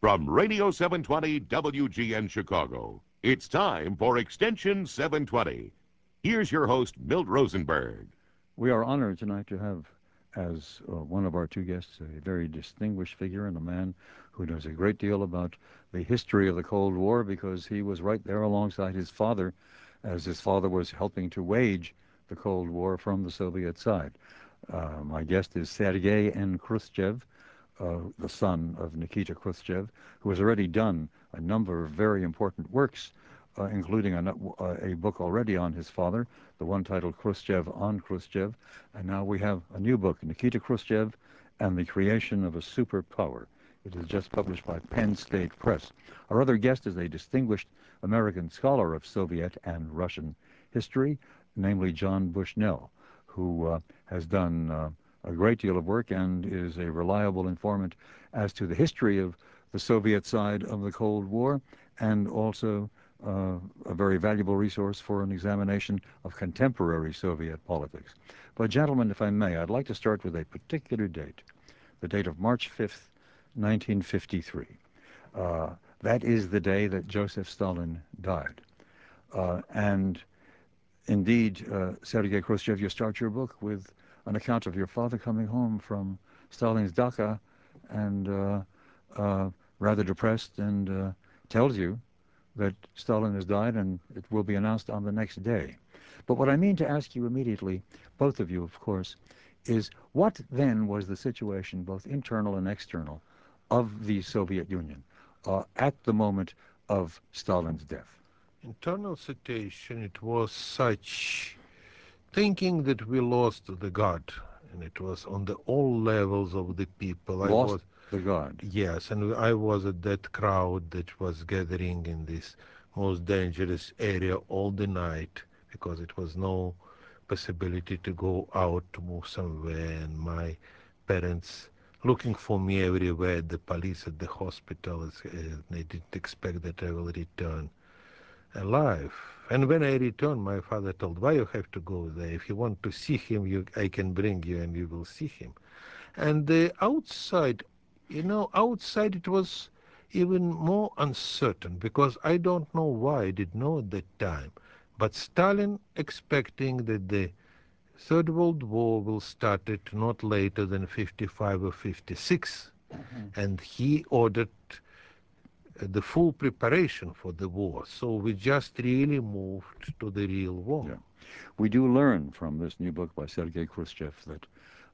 From Radio 720 WGN Chicago, it's time for Extension 720. Here's your host, Milt Rosenberg. We are honored tonight to have as uh, one of our two guests a very distinguished figure and a man who knows a great deal about the history of the Cold War because he was right there alongside his father as his father was helping to wage the Cold War from the Soviet side. Uh, my guest is Sergei N. Khrushchev, the son of Nikita Khrushchev, who has already done a number of very important works, uh, including a, uh, a, book already on his father, the one titled Khrushchev on Khrushchev, and now we have a new book, Nikita Khrushchev and the Creation of a Superpower. It is just published by Penn State Press. Our other guest is a distinguished American scholar of Soviet and Russian history, namely John Bushnell, who uh, has done uh, a great deal of work and is a reliable informant as to the history of the Soviet side of the Cold War and also uh, a very valuable resource for an examination of contemporary Soviet politics. But gentlemen, if I may, I'd like to start with a particular date, the date of March 5th, 1953. Uh, that is the day that Joseph Stalin died. Uh, and indeed, uh, Sergei Khrushchev, you start your book with an account of your father coming home from Stalin's dacha and uh, uh, rather depressed and uh, tells you that Stalin has died and it will be announced on the next day. But what I mean to ask you immediately, both of you, of course, is what then was the situation, both internal and external, of the Soviet Union uh, at the moment of Stalin's death? Internal situation, it was such thinking that we lost the God, and it was on the all levels of the people. Lost I was, the God. Yes, and I was at that crowd that was gathering in this most dangerous area all the night because it was no possibility to go out to move somewhere, and my parents looking for me everywhere, the police at the hospital, uh, they didn't expect that I will return alive. And when I returned, my father told, why you have to go there? If you want to see him, you, I can bring you and you will see him. And the outside, you know, outside it was even more uncertain because I don't know why I did know at that time. But Stalin expecting that the Third World War will start it not later than 55 or 56. Mm -hmm. And he ordered the full preparation for the war. So we just really moved to the real war. Yeah. We do learn from this new book by Sergei Khrushchev that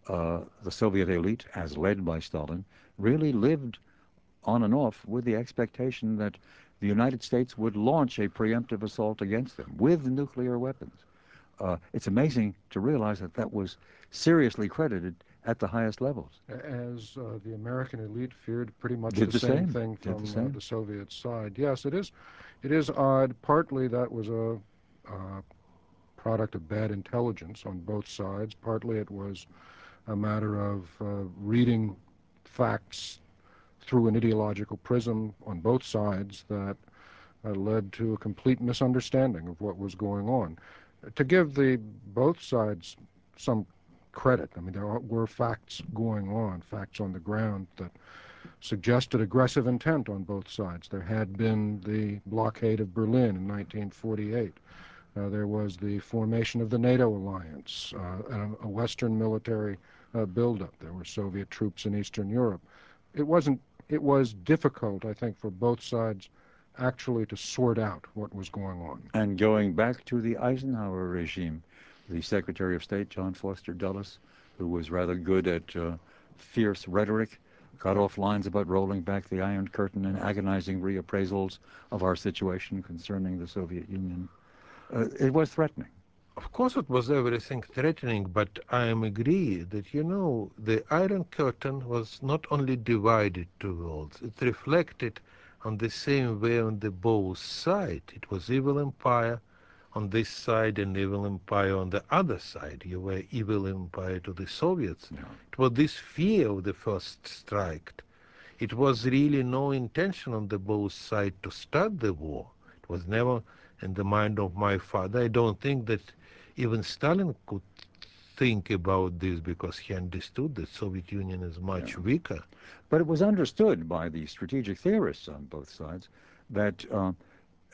uh, the Soviet elite, as led by Stalin, really lived on and off with the expectation that the United States would launch a preemptive assault against them with nuclear weapons. Uh, it's amazing to realize that that was seriously credited at the highest levels. As uh, the American elite feared pretty much the, the, same, same, thing from the, uh, the, Soviet side. Yes, it is. It is odd. Partly that was a uh, product of bad intelligence on both sides. Partly it was a matter of uh, reading facts through an ideological prism on both sides that uh, led to a complete misunderstanding of what was going on. To give the both sides some credit. I mean, there were facts going on, facts on the ground that suggested aggressive intent on both sides. There had been the blockade of Berlin in 1948. Uh, there was the formation of the NATO alliance, uh, a Western military uh, buildup. There were Soviet troops in Eastern Europe. It wasn't. It was difficult, I think, for both sides actually to sort out what was going on. And going back to the Eisenhower regime, the Secretary of State, John Foster Dulles, who was rather good at uh, fierce rhetoric, got off lines about rolling back the Iron Curtain and agonizing reappraisals of our situation concerning the Soviet Union. Uh, it was threatening. Of course, it was everything threatening, but I am agree that, you know, the Iron Curtain was not only divided two worlds, it reflected on the same way on the both sides. It was evil empire on this side and evil empire on the other side. You were evil empire to the Soviets. Yeah. It was this fear of the first strike. It was really no intention on the both side to start the war. It was never in the mind of my father. I don't think that even Stalin could think about this because he understood that Soviet Union is much yeah. weaker. But it was understood by the strategic theorists on both sides that uh,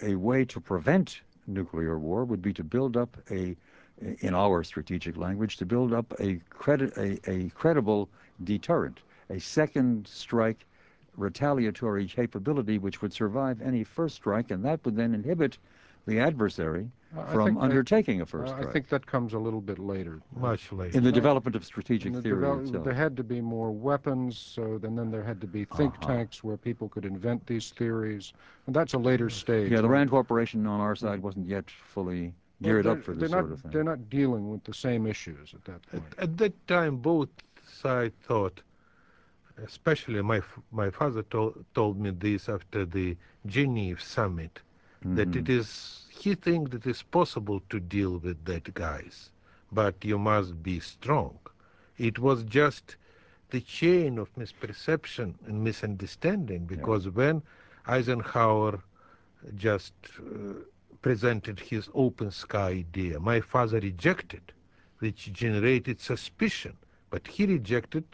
a way to prevent nuclear war would be to build up a, in our strategic language, to build up a, credit, a, a credible deterrent, a second strike retaliatory capability which would survive any first strike, and that would then inhibit the adversary from undertaking that, a first strike. I think that comes a little bit later. Much later. In the development of strategic the theory itself. There had to be more weapons, so then, then there had to be think uh -huh. tanks where people could invent these theories, and that's a later stage. Yeah, the Rand Corporation on our side wasn't yet fully geared up for this not, sort of thing. They're not dealing with the same issues at that point. At, at that time, both sides thought especially my my father told told me this after the Geneva summit mm-hmm. that it is he thinks that it's possible to deal with that guys, but you must be strong. It was just the chain of misperception and misunderstanding because yeah. when Eisenhower just uh, presented his open sky idea, my father rejected, which generated suspicion, but he rejected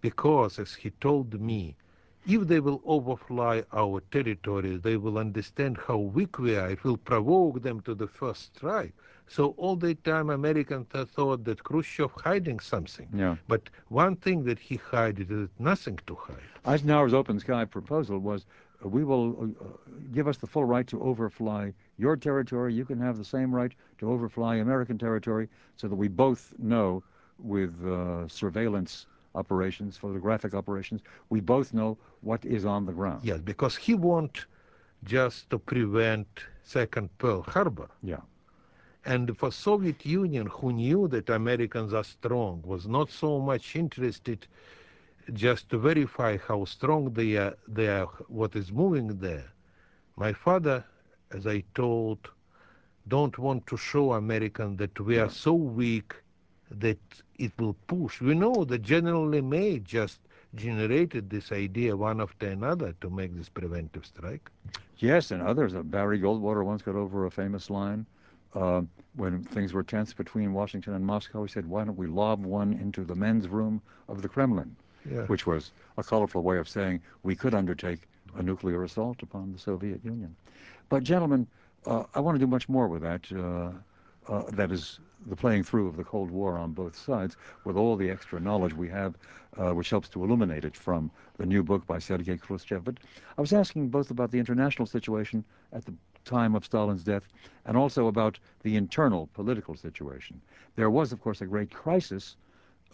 because, as he told me, if they will overfly our territory, they will understand how weak we are. It will provoke them to the first strike. So all the time, Americans thought that Khrushchev hiding something. Yeah. But one thing that he hid is nothing to hide. Eisenhower's open sky proposal was, uh, we will uh, give us the full right to overfly your territory. You can have the same right to overfly American territory, so that we both know with uh, surveillance operations, photographic operations, we both know what is on the ground. Yes, because he want just to prevent second Pearl Harbor. Yeah. And for Soviet Union, who knew that Americans are strong, was not so much interested just to verify how strong they are, they are, what is moving there. My father, as I told, don't want to show American that we are so weak that it will push. We know that General LeMay just generated this idea one after another to make this preventive strike. Yes, and others. Uh, Barry Goldwater once got over a famous line uh, when things were tense between Washington and Moscow. He said, why don't we lob one into the men's room of the Kremlin? Yeah. Which was a colorful way of saying we could undertake a nuclear assault upon the Soviet Union. But gentlemen, uh, I want to do much more with that. Uh, uh, that is the playing through of the Cold War on both sides with all the extra knowledge we have, uh, which helps to illuminate it from the new book by Sergei Khrushchev. But I was asking both about the international situation at the time of Stalin's death and also about the internal political situation. There was, of course, a great crisis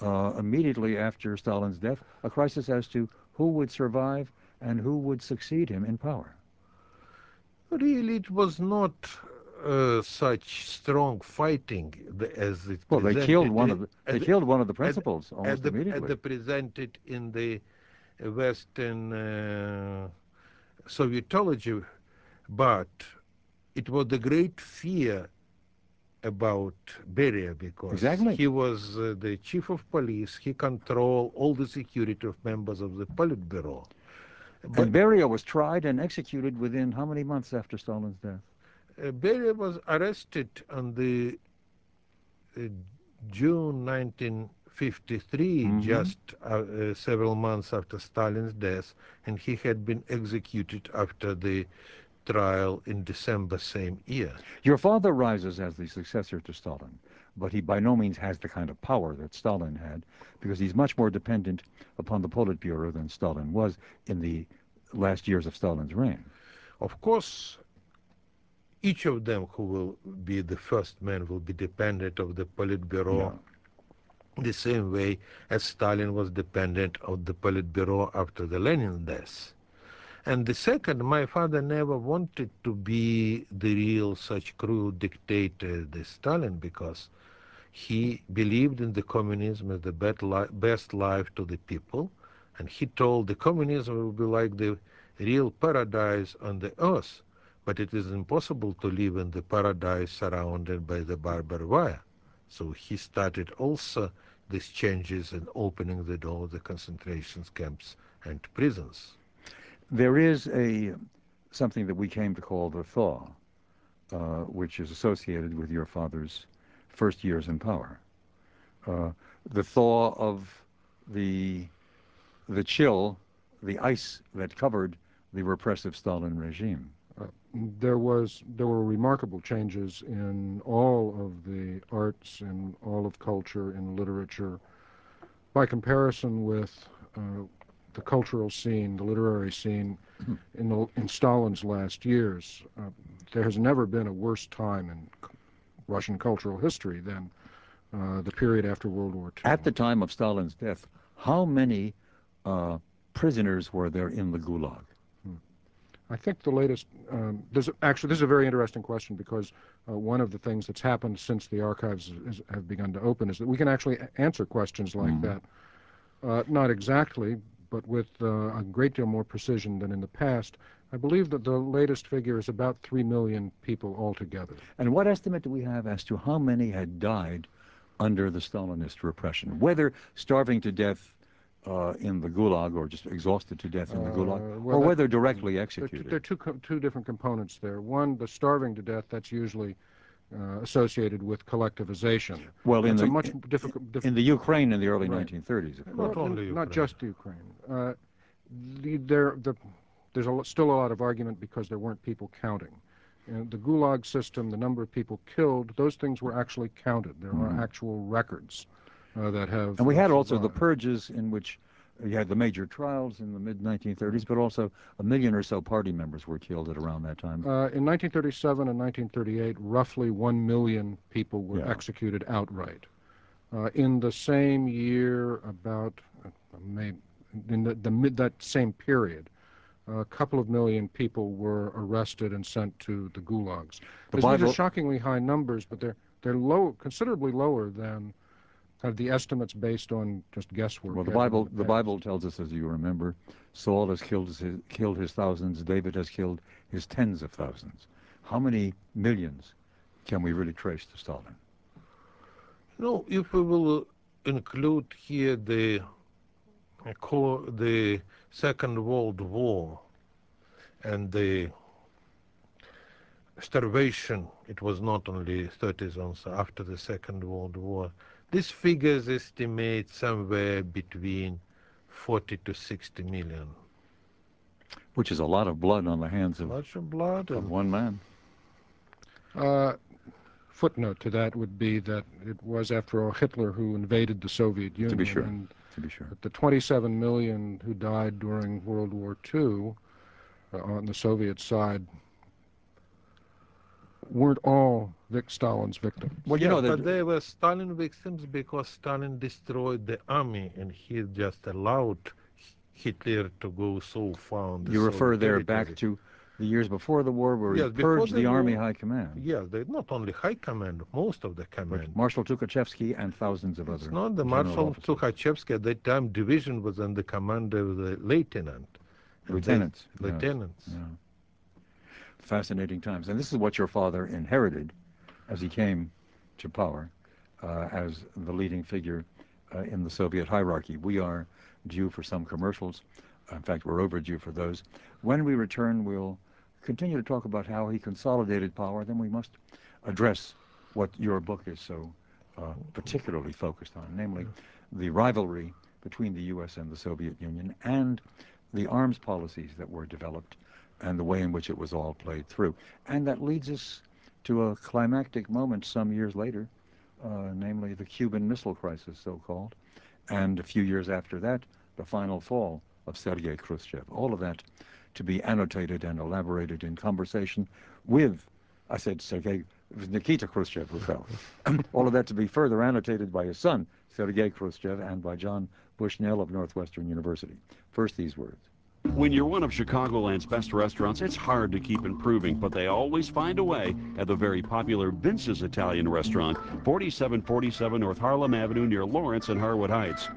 uh, immediately after Stalin's death, a crisis as to who would survive and who would succeed him in power. Really, it was not uh, such strong fighting as it well they killed one of the, they the, killed one of the principals almost as the, immediately as the presented in the western uh, sovietology but it was the great fear about Beria because exactly. he was uh, the chief of police. He controlled all the security of members of the Politburo. But and Beria was tried and executed within how many months after Stalin's death? Uh, Beria was arrested on the uh, June 1953, mm -hmm. just uh, uh, several months after Stalin's death, and he had been executed after the trial in December same year. Your father rises as the successor to Stalin, but he by no means has the kind of power that Stalin had, because he's much more dependent upon the Politburo than Stalin was in the last years of Stalin's reign. Of course, each of them who will be the first man will be dependent of the Politburo yeah. the same way as Stalin was dependent of the Politburo after the Lenin death. And the second, my father never wanted to be the real such cruel dictator as Stalin because he believed in the communism as the best life to the people. And he told the communism will be like the real paradise on the earth but it is impossible to live in the paradise surrounded by the barbed wire. So he started also these changes and opening the door of the concentration camps and prisons. There is a something that we came to call the thaw, uh, which is associated with your father's first years in power. uh, the thaw of the the chill, the ice that covered the repressive Stalin regime. There was there were remarkable changes in all of the arts and all of culture and literature. By comparison with uh, the cultural scene, the literary scene in, the, in Stalin's last years, uh, there has never been a worse time in Russian cultural history than uh, the period after World War II. At the time of Stalin's death, how many uh, prisoners were there in the Gulag? I think the latest, um, actually, this is a very interesting question because uh, one of the things that's happened since the archives is, have begun to open is that we can actually answer questions like mm. that. Uh, not exactly, but with uh, a great deal more precision than in the past. I believe that the latest figure is about 3 million people altogether. And what estimate do we have as to how many had died under the Stalinist repression, whether starving to death uh, in the Gulag or just exhausted to death in the Gulag, uh, well, or whether directly executed? There are two, two different components there. One, the starving to death, that's usually uh, associated with collectivization. Well, in the, much difficult, in the Ukraine in the early right. 1930s, not, only not just Ukraine. Uh, the, there, the, there's a, still a lot of argument because there weren't people counting. And the Gulag system, the number of people killed, those things were actually counted. There mm. are mm-hmm. actual records uh, that have. And we had also the purges in which you had the major trials in the mid 1930s, but also a million or so party members were killed at around that time. Uh, in 1937 and 1938, roughly one million people were yeah. executed outright. Uh, in the same year, about uh, May, in the, the mid that same period, a couple of million people were arrested and sent to the gulags. The These are shockingly high numbers, but they're they're low, considerably lower than have the estimates based on just guesswork. Well, the Bible the Bible tells us, as you remember, Saul has killed his killed his thousands. David has killed his tens of thousands. How many millions can we really trace to Stalin? No, if we will uh, include here the uh, the Second World War and the starvation, it was not only 30s also after the Second World War. These figures estimate somewhere between 40 to 60 million. Which is a lot of blood on the hands of, Much of, blood of one man. Uh, footnote to that would be that it was, after all, Hitler who invaded the Soviet Union. To be sure. And to be sure. The 27 million who died during World War II uh, on the Soviet side weren't all Vic Stalin's victims. Well, you yeah, know, but they were Stalin victims because Stalin destroyed the army and he just allowed Hitler to go so far. you refer there territory. back to the years before the war where yes, he purged the, the Army High Command. Yes, they, not only High Command, most of the command. But Marshal Tukhachevsky and thousands of others. not the Marshal Tukhachevsky at that time. Division was under command of the lieutenant. Lieutenants. They, lieutenants. Yeah. Fascinating times, and this is what your father inherited as he came to power uh, as the leading figure uh, in the Soviet hierarchy. We are due for some commercials. In fact, we're overdue for those. When we return, we'll continue to talk about how he consolidated power, then we must address what your book is so uh, particularly focused on, namely the rivalry between the U.S. and the Soviet Union and the arms policies that were developed and the way in which it was all played through. And that leads us to a climactic moment some years later, uh, namely the Cuban Missile Crisis, so-called, and a few years after that, the final fall of Sergei Khrushchev. All of that to be annotated and elaborated in conversation with, I said Sergei, Nikita Khrushchev who fell. All of that to be further annotated by his son, Sergei Khrushchev, and by John Bushnell of Northwestern University. First, these words. When you're one of Chicagoland's best restaurants, it's hard to keep improving, but they always find a way at the very popular Vince's Italian Restaurant, 4747 North Harlem Avenue near Lawrence and Harwood Heights.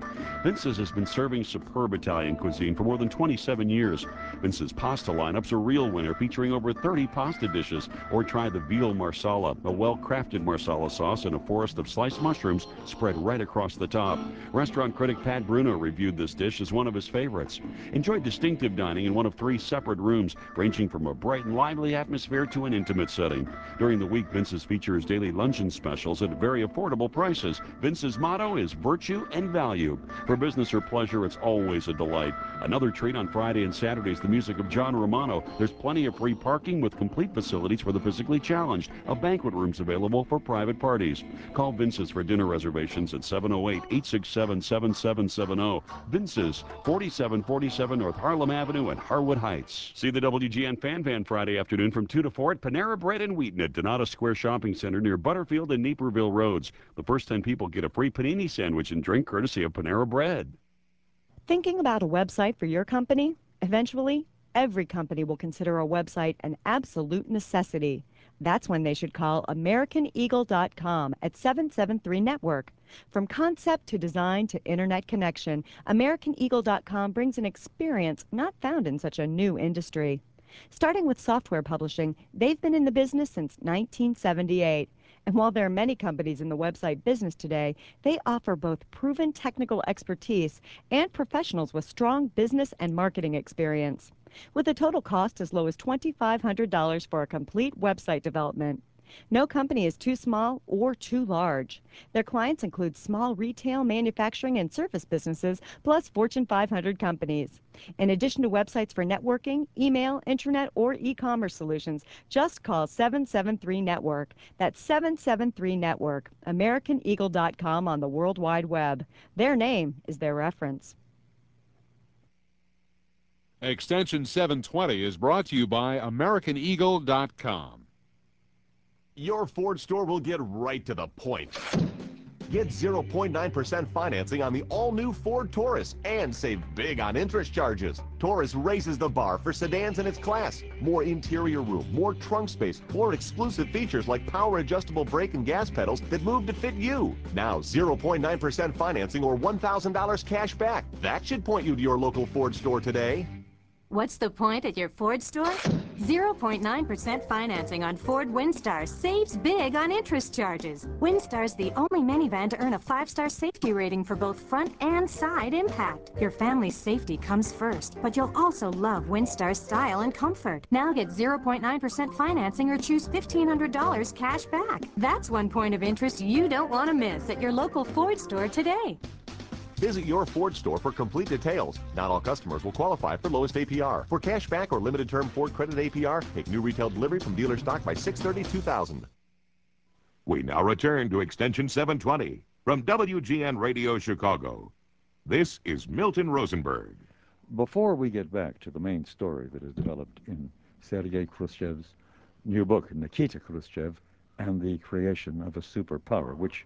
Vince's has been serving superb Italian cuisine for more than 27 years. Vince's pasta lineup's a real winner, featuring over 30 pasta dishes. Or try the veal marsala, a well-crafted marsala sauce in a forest of sliced mushrooms spread right across the top. Restaurant critic Pat Bruno reviewed this dish as one of his favorites. Enjoy distinct distinctive dining in one of three separate rooms, ranging from a bright and lively atmosphere to an intimate setting. During the week, Vince's features daily luncheon specials at very affordable prices. Vince's motto is virtue and value. For business or pleasure, it's always a delight. Another treat on Friday and Saturdays, the music of John Romano. There's plenty of free parking with complete facilities for the physically challenged. A banquet room's available for private parties. Call Vince's for dinner reservations at 708 867 7770. Vince's, 4747 North Harlem Avenue and Harwood Heights. See the WGN Fan Fan Friday afternoon from 2 to 4 at Panera Bread and Wheaton at Danada Square Shopping Center near Butterfield and Naperville Roads. The first 10 people get a free panini sandwich and drink courtesy of Panera Bread. Thinking about a website for your company? Eventually, every company will consider a website an absolute necessity. That's when they should call AmericanEagle.com at 773 Network. From concept to design to internet connection, AmericanEagle.com brings an experience not found in such a new industry. Starting with software publishing, they've been in the business since 1978. And while there are many companies in the website business today, they offer both proven technical expertise and professionals with strong business and marketing experience with a total cost as low as $2,500 for a complete website development. No company is too small or too large. Their clients include small retail, manufacturing, and service businesses, plus Fortune 500 companies. In addition to websites for networking, email, internet, or e-commerce solutions, just call 773 Network. That's 773 Network, AmericanEagle.com on the World Wide Web. Their name is their reference. Extension 720 is brought to you by AmericanEagle.com. Your Ford store will get right to the point. Get 0.9% financing on the all-new Ford Taurus and save big on interest charges. Taurus raises the bar for sedans in its class. More interior room, more trunk space, more exclusive features like power adjustable brake and gas pedals that move to fit you. Now 0.9% financing or $1,000 cash back. That should point you to your local Ford store today. What's the point at your Ford store? 0.9% financing on Ford Windstar saves big on interest charges. Windstar's the only minivan to earn a five-star safety rating for both front and side impact. Your family's safety comes first, but you'll also love Windstar's style and comfort. Now get 0.9% financing or choose $1,500 cash back. That's one point of interest you don't want to miss at your local Ford store today. Visit your Ford store for complete details. Not all customers will qualify for lowest APR. For cash back or limited term Ford credit APR, take new retail delivery from dealer stock by 630-2000. We now return to Extension 720 from WGN Radio Chicago. This is Milton Rosenberg. Before we get back to the main story that is developed in Sergei Khrushchev's new book, Nikita Khrushchev, and the creation of a superpower, which,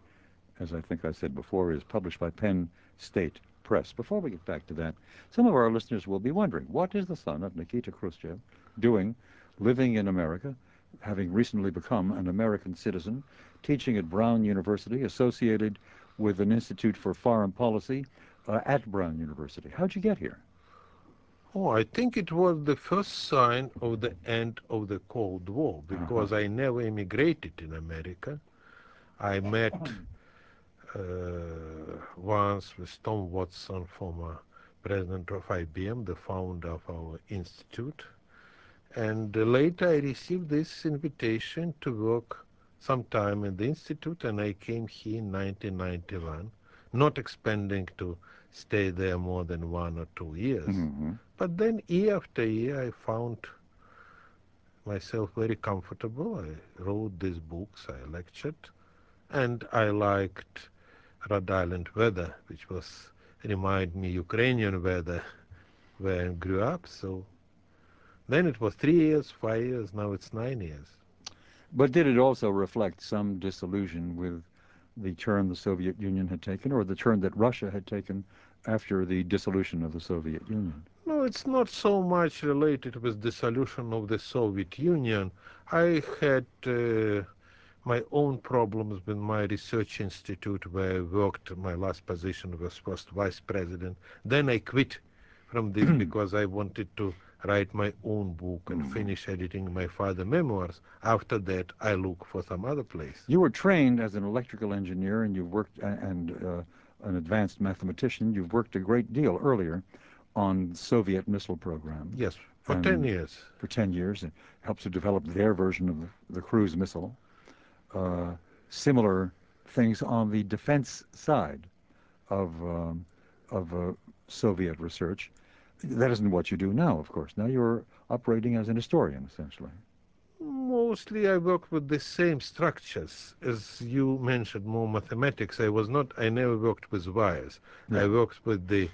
as I think I said before, is published by Penn State Press. Before we get back to that, some of our listeners will be wondering, what is the son of Nikita Khrushchev doing, living in America, having recently become an American citizen, teaching at Brown University, associated with an Institute for Foreign Policy uh, at Brown University. How'd you get here? Oh, I think it was the first sign of the end of the Cold War because uh-huh. I never immigrated in America. I met once with Tom Watson, former president of IBM, the founder of our institute. And later I received this invitation to work sometime in the institute, and I came here in 1991, not expecting to stay there more than one or two years. Mm-hmm. But then year after year, I found myself very comfortable. I wrote these books, I lectured, and I liked Rhode Island weather, which was remind me Ukrainian weather where I grew up. So then it was three years, five years, now it's nine years. But did it also reflect some disillusion with the turn the Soviet Union had taken, or the turn that Russia had taken after the dissolution of the Soviet Union? No, it's not so much related with dissolution of the Soviet Union. I had uh, my own problems with my research institute where I worked. My last position was first vice president. Then I quit from this because I wanted to write my own book and mm. finish editing my father's memoirs. After that, I look for some other place. You were trained as an electrical engineer and you've worked and uh, an advanced mathematician. You've worked a great deal earlier on Soviet missile program. Yes, for 10 years. For 10 years, and helps to develop their version of the, the cruise missile. Uh, similar things on the defense side of, um, of uh, Soviet research. That isn't what you do now, of course. Now you're operating as an historian, essentially. Mostly I worked with the same structures. As you mentioned, more mathematics. I was not, I never worked with wires. Yeah. I worked with the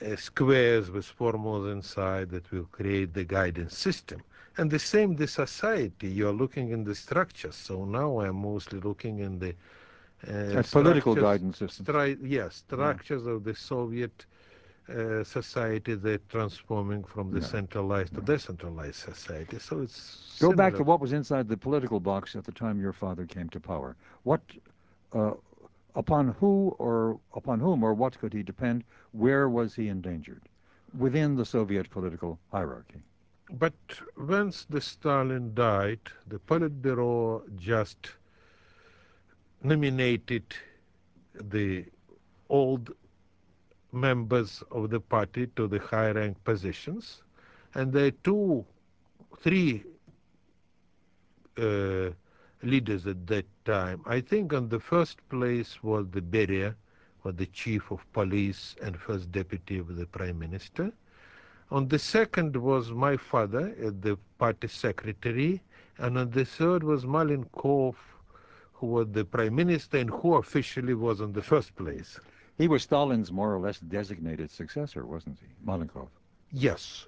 uh, squares with formulas inside that will create the guidance system. And the same, the society, you're looking in the structures. So now I'm mostly looking in the uh, political guidance system. Stri- yes, structures yeah. of the Soviet uh, society they're transforming from the yeah. centralized to decentralized society. So it's go similar. back to what was inside the political box at the time your father came to power. What, uh, upon who or upon whom or what could he depend? Where was he endangered within the Soviet political hierarchy? But once the Stalin died, the Politburo just nominated the old members of the party to the high rank positions, and there two, three uh, leaders at that time. I think on the first place was the Beria, was the chief of police and first deputy of the prime minister. On the second was my father, uh, the party secretary, and on the third was Malenkov, who was the prime minister and who officially was in the first place. He was Stalin's more or less designated successor, wasn't he, Malenkov? Yes,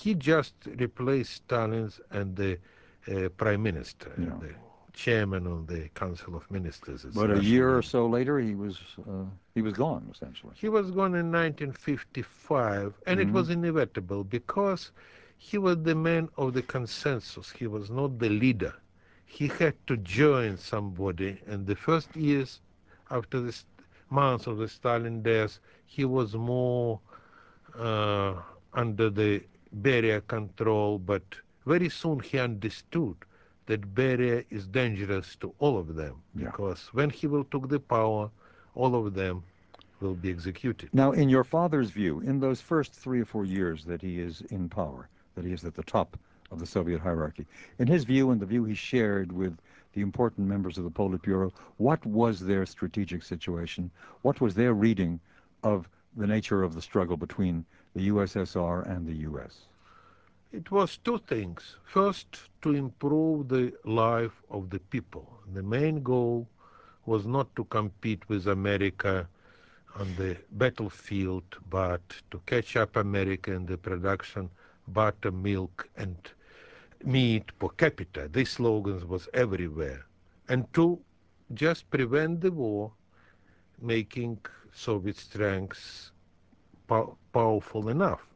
he just replaced Stalin's and the uh, prime minister, yeah. The chairman of the Council of Ministers. But a year or so later, he was uh, he was gone essentially. He was gone in 1955, and mm-hmm. it was inevitable because he was the man of the consensus. He was not the leader. He had to join somebody, and the first years after this months of the Stalin death, he was more uh, under the Beria control, but very soon he understood that Beria is dangerous to all of them yeah. because when he will take the power, all of them will be executed. Now, in your father's view, in those first three or four years that he is in power, that he is at the top of the Soviet hierarchy, in his view and the view he shared with the important members of the Politburo, what was their strategic situation? What was their reading of the nature of the struggle between the USSR and the US? It was two things. First, to improve the life of the people. The main goal was not to compete with America on the battlefield, but to catch up America in the production of butter, milk, and meat per capita. These slogans was everywhere. And to just prevent the war, making Soviet strengths pow powerful enough.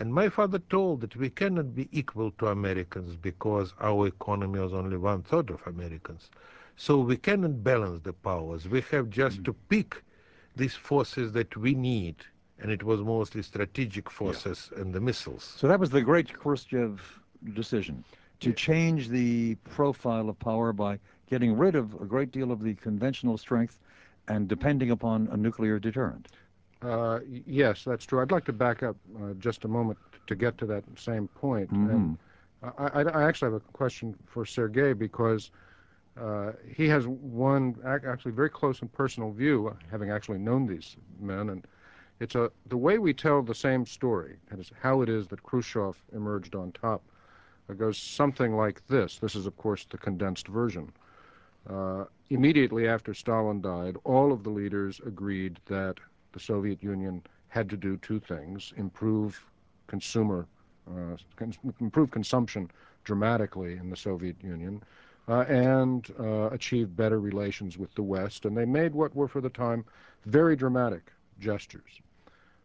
And my father told that we cannot be equal to Americans because our economy was only one third of Americans. So we cannot balance the powers. We have just mm. to pick these forces that we need. And it was mostly strategic forces yeah. and the missiles. So that was the great Khrushchev decision to change the profile of power by getting rid of a great deal of the conventional strength and depending upon a nuclear deterrent. Uh, yes, that's true. I'd like to back up uh, just a moment to get to that same point. Mm-hmm. And I, I, I, actually have a question for Sergei because uh, he has one actually very close and personal view, having actually known these men, and it's a the way we tell the same story. and how it is that Khrushchev emerged on top. It goes something like this. This is, of course, the condensed version. Uh, immediately after Stalin died, all of the leaders agreed that the Soviet Union had to do two things improve consumer, uh, improve consumption dramatically in the Soviet Union, uh, and uh, achieve better relations with the West. And they made what were, for the time, very dramatic gestures.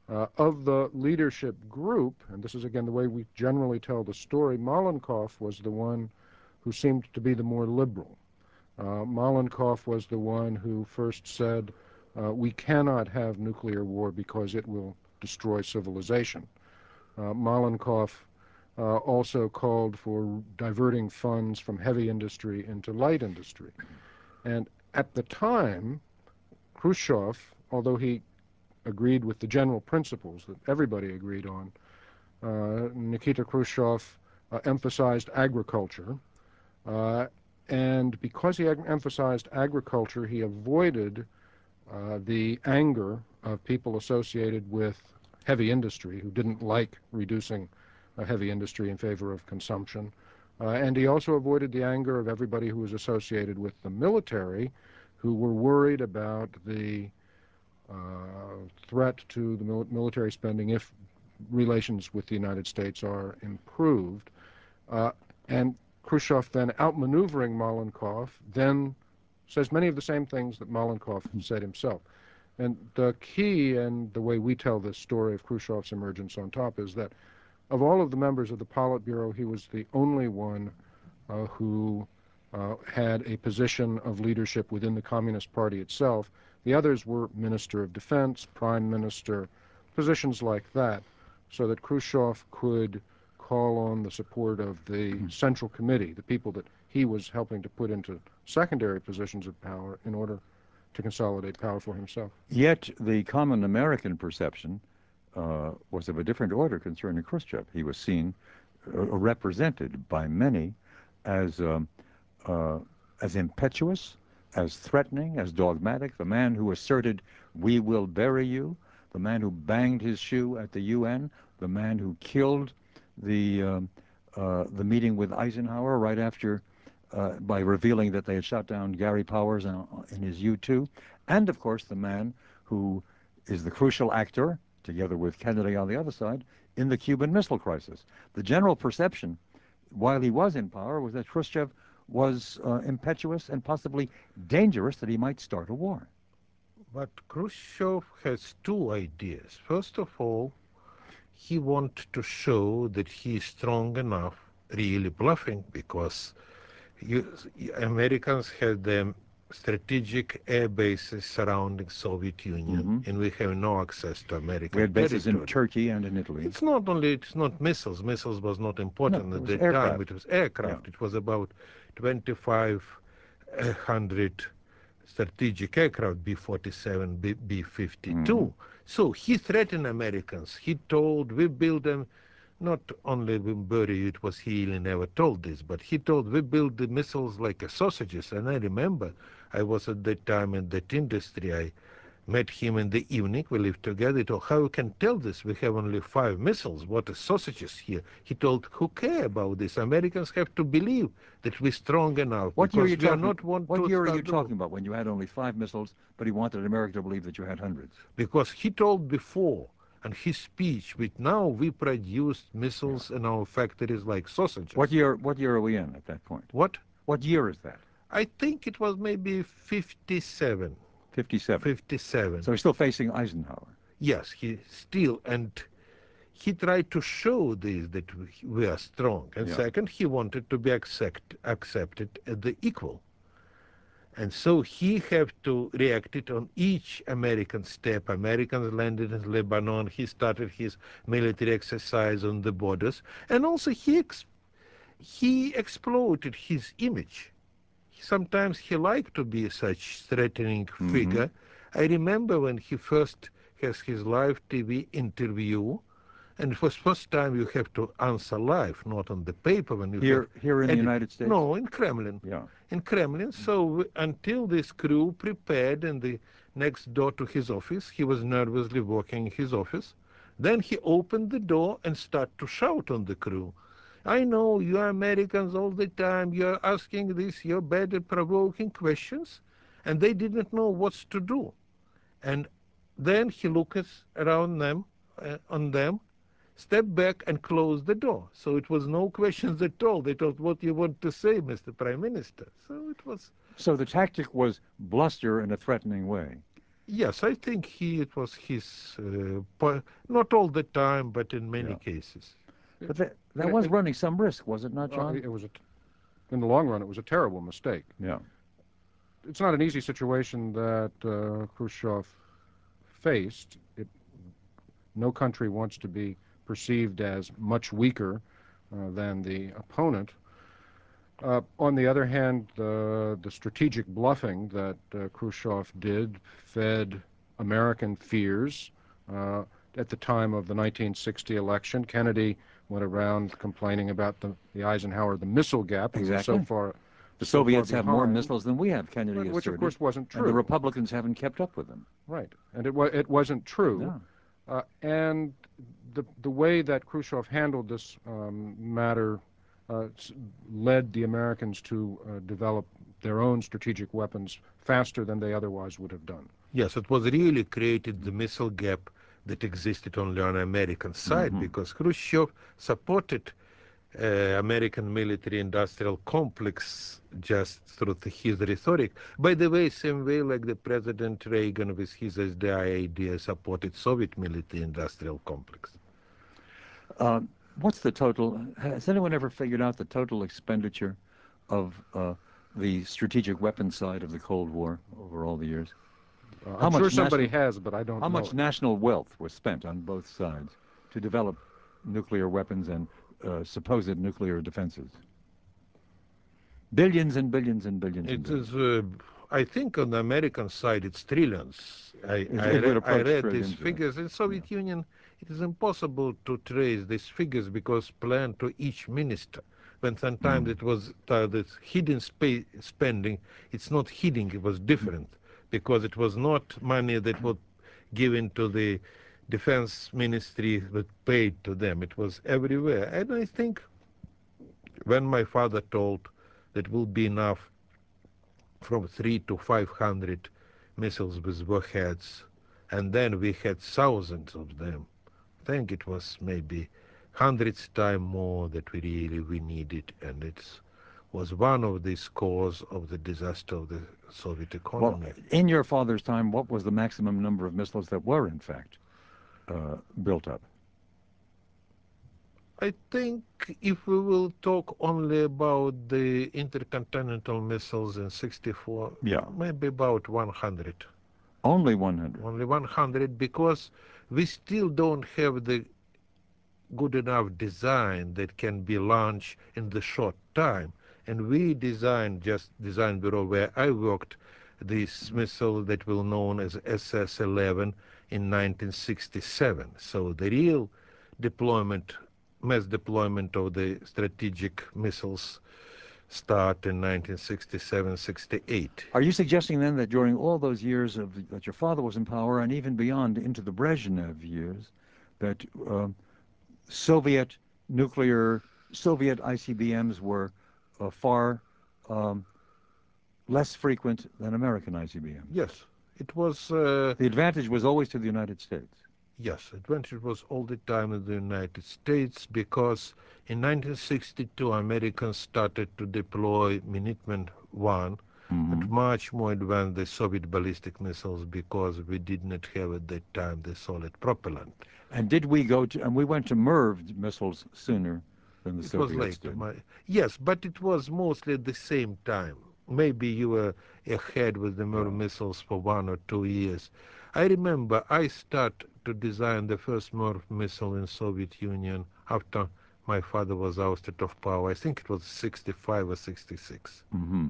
Uh, of the leadership group, and this is again the way we generally tell the story, Malenkov was the one who seemed to be the more liberal. Uh, Malenkov was the one who first said, we cannot have nuclear war because it will destroy civilization. Uh, Malenkov uh, also called for diverting funds from heavy industry into light industry. And at the time, Khrushchev, although he agreed with the general principles that everybody agreed on. Uh, Nikita Khrushchev uh, emphasized agriculture, uh, and because he ag emphasized agriculture, he avoided uh, the anger of people associated with heavy industry who didn't like reducing heavy industry in favor of consumption. Uh, and he also avoided the anger of everybody who was associated with the military, who were worried about the uh, threat to the mil military spending if relations with the United States are improved. Uh, and Khrushchev then outmaneuvering Malenkov then says many of the same things that Malenkov said himself. And the key and the way we tell this story of Khrushchev's emergence on top is that of all of the members of the Politburo, he was the only one uh, who uh, had a position of leadership within the Communist Party itself. The others were Minister of Defense, Prime Minister, positions like that, so that Khrushchev could call on the support of the hmm. Central Committee, the people that he was helping to put into secondary positions of power in order to consolidate power for himself. Yet the common American perception uh, was of a different order concerning Khrushchev. He was seen, uh, represented by many, as um, uh, as impetuous, as threatening, as dogmatic. The man who asserted, "We will bury you," the man who banged his shoe at the UN, the man who killed the um, uh, the meeting with Eisenhower right after. Uh, by revealing that they had shot down Gary Powers in, in his U-2, and of course the man who is the crucial actor together with Kennedy on the other side, in the Cuban Missile Crisis. The general perception, while he was in power, was that Khrushchev was uh, impetuous and possibly dangerous, that he might start a war. But Khrushchev has two ideas. First of all, he wanted to show that he is strong enough, really bluffing, because you, Americans had them strategic air bases surrounding Soviet Union, mm -hmm. and we have no access to American We had bases territory. in Turkey and in Italy. It's not only, it's not missiles. Missiles was not important no, at that aircraft. time. It was aircraft. Yeah. It was about 2,500 strategic aircraft, B-47, B-52. Mm -hmm. So he threatened Americans. He told, we build them not only when Bury, it was he never told this, but he told we build the missiles like a sausages. And I remember I was at that time in that industry. I met him in the evening. We lived together. He told, how you can tell this? We have only five missiles. What are sausages here? He told, who care about this? Americans have to believe that we're strong enough. What year are you talking, not want what year are you talking about when you had only five missiles, but he wanted America to believe that you had hundreds? Because he told before and his speech, which now we produce missiles in our factories like sausages. What year? What year are we in at that point? What? What year is that? I think it was maybe 57. 57. 57. So he's still facing Eisenhower. Yes, he still and he tried to show this that we are strong. And yeah. second, he wanted to be accept, accepted as the equal. And so he had to react it on each American step. Americans landed in Lebanon. He started his military exercise on the borders. And also he, ex he exploited his image. Sometimes he liked to be such threatening mm -hmm. figure. I remember when he first has his live TV interview, and it was first time you have to answer live, not on the paper. When you here, have, here in the United States. No, in Kremlin. Yeah. In Kremlin. So until this crew prepared in the next door to his office, he was nervously walking his office. Then he opened the door and started to shout on the crew. I know you are Americans all the time. You are asking these your bad and provoking questions, and they didn't know what to do. And then he looks around them, uh, on them, step back and close the door. So it was no questions at all. They told, what do you want to say, Mr. Prime Minister? So it was... So the tactic was bluster in a threatening way. Yes, I think he it was his, uh, not all the time, but in many yeah. cases. But that, that was it, running some risk, was it not, John? Uh, it was, a, in the long run, it was a terrible mistake. Yeah. It's not an easy situation that uh, Khrushchev faced. It, no country wants to be perceived as much weaker uh, than the opponent. Uh, on the other hand, the, the strategic bluffing that uh, Khrushchev did fed American fears Uh, at the time of the 1960 election, Kennedy went around complaining about the, the Eisenhower, the missile gap. Exactly. So far, the Soviets have more missiles than we have, Kennedy Which, asserted, of course, wasn't true. And the Republicans haven't kept up with them. Right. And it, wa- it wasn't true. No. Uh, and the, the way that Khrushchev handled this um, matter uh, led the Americans to uh, develop their own strategic weapons faster than they otherwise would have done. Yes, it was really created the missile gap that existed only on the American side mm -hmm. because Khrushchev supported uh, American military-industrial complex just through the, his rhetoric. By the way, same way like the President Reagan with his SDI idea supported Soviet military-industrial complex. Uh, what's the total? Has anyone ever figured out the total expenditure of uh, the strategic weapons side of the Cold War over all the years? Uh, I'm sure somebody has, but I don't know. How know much national wealth was spent on both sides to develop nuclear weapons and uh, supposed nuclear defenses? Billions and billions and billions. It and billions. is, uh, I think, on the American side, it's trillions. I, I, read, I read these figures. In Soviet Union, it is impossible to trace these figures because planned to each minister. When sometimes it was uh, this hidden spa- spending, it's not hidden, it was different because it was not money that was given to the defense ministry but paid to them. It was everywhere. And I think when my father told that will be enough from three to five hundred missiles with warheads, and then we had thousands of them. I think it was maybe hundreds times more that we really we needed, and it was one of the cause of the disaster of the Soviet Well, economy. in your father's time, what was the maximum number of missiles that were, in fact, uh, built up? I think if we will talk only about the intercontinental missiles in 64, Yeah. maybe about 100. Only 100. Only 100 because we still don't have the good enough design that can be launched in the short time. And we designed, just design bureau where I worked, this missile that will known as SS-11 in 1967. So the real deployment, mass deployment of the strategic missiles start in 1967-68. Are you suggesting then that during all those years of that your father was in power, and even beyond into the Brezhnev years, that um, Soviet nuclear, Soviet ICBMs were uh, far um, less frequent than American ICBMs? Yes, it was. Uh, The advantage was always to the United States. Yes, advantage was all the time in the United States because in 1962 Americans started to deploy Minuteman one, but mm-hmm. much more advanced the Soviet ballistic missiles because we did not have at that time the solid propellant. And did we go to, and we went to MIRV missiles sooner than the It was later. did. My, yes, but it was mostly at the same time. Maybe you were ahead with the MIRV missiles for one or two years. I remember I started to design the first MIRV missile in Soviet Union after my father was ousted of power. I think it was 65 or 66. hmm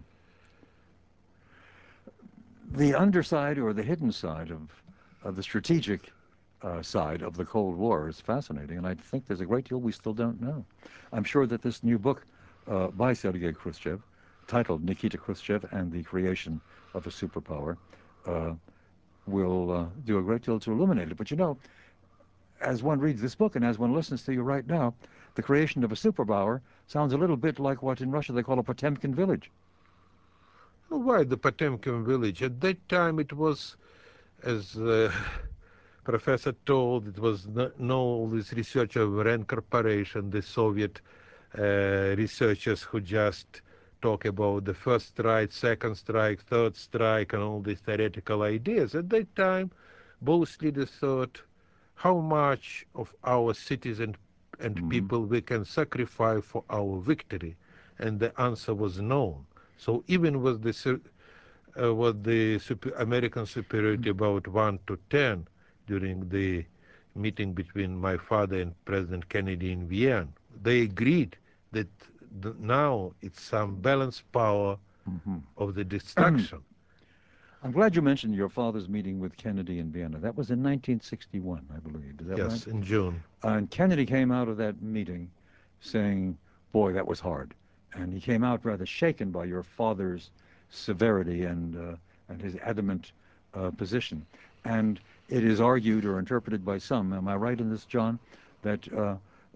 The underside or the hidden side of, of the strategic uh, side of the Cold War is fascinating, and I think there's a great deal we still don't know. I'm sure that this new book uh, by Sergei Khrushchev, titled Nikita Khrushchev and the Creation of a Superpower, uh, will uh, do a great deal to illuminate it. But you know, as one reads this book and as one listens to you right now, the creation of a superpower sounds a little bit like what in Russia they call a Potemkin village. Why the Potemkin village? At that time it was, as uh, Professor told, it was no, no all this research of RAND Corporation, the Soviet uh, researchers who just talk about the first strike, second strike, third strike, and all these theoretical ideas. At that time, both leaders thought how much of our citizens and people we can sacrifice for our victory, and the answer was known. So even with the uh, with the super American superiority about one to ten during the meeting between my father and President Kennedy in Vienna, they agreed that th- now it's some balanced power of the destruction. I'm glad you mentioned your father's meeting with Kennedy in Vienna. That was in 1961, I believe. Is that yes, right? in June. Uh, and Kennedy came out of that meeting saying, boy, that was hard. And he came out rather shaken by your father's severity and, uh, and his adamant uh, position. And it is argued or interpreted by some, am I right in this, John, that uh,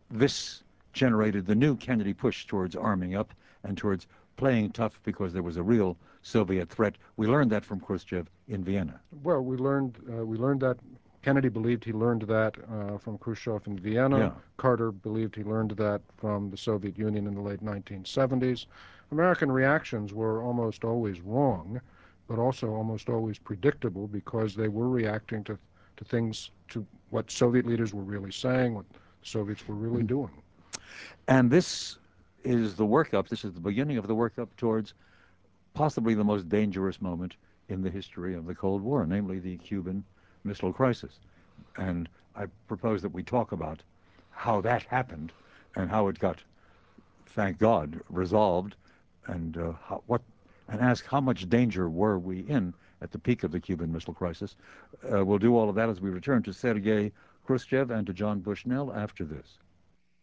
this generated the new Kennedy push towards arming up and towards playing tough because there was a real Soviet threat. We learned that from Khrushchev in Vienna. Well, we learned uh, we learned that Kennedy believed he learned that uh, from Khrushchev in Vienna. Yeah. Carter believed he learned that from the Soviet Union in the late 1970s. American reactions were almost always wrong, but also almost always predictable because they were reacting to, to things, to what Soviet leaders were really saying, what Soviets were really mm-hmm. doing. And this is the workup, this is the beginning of the workup towards possibly the most dangerous moment in the history of the Cold War, namely the Cuban Missile Crisis. And I propose that we talk about how that happened and how it got, thank God, resolved, and uh, how, what, and ask how much danger were we in at the peak of the Cuban Missile Crisis. Uh, we'll do all of that as we return to Sergei Khrushchev and to John Bushnell after this.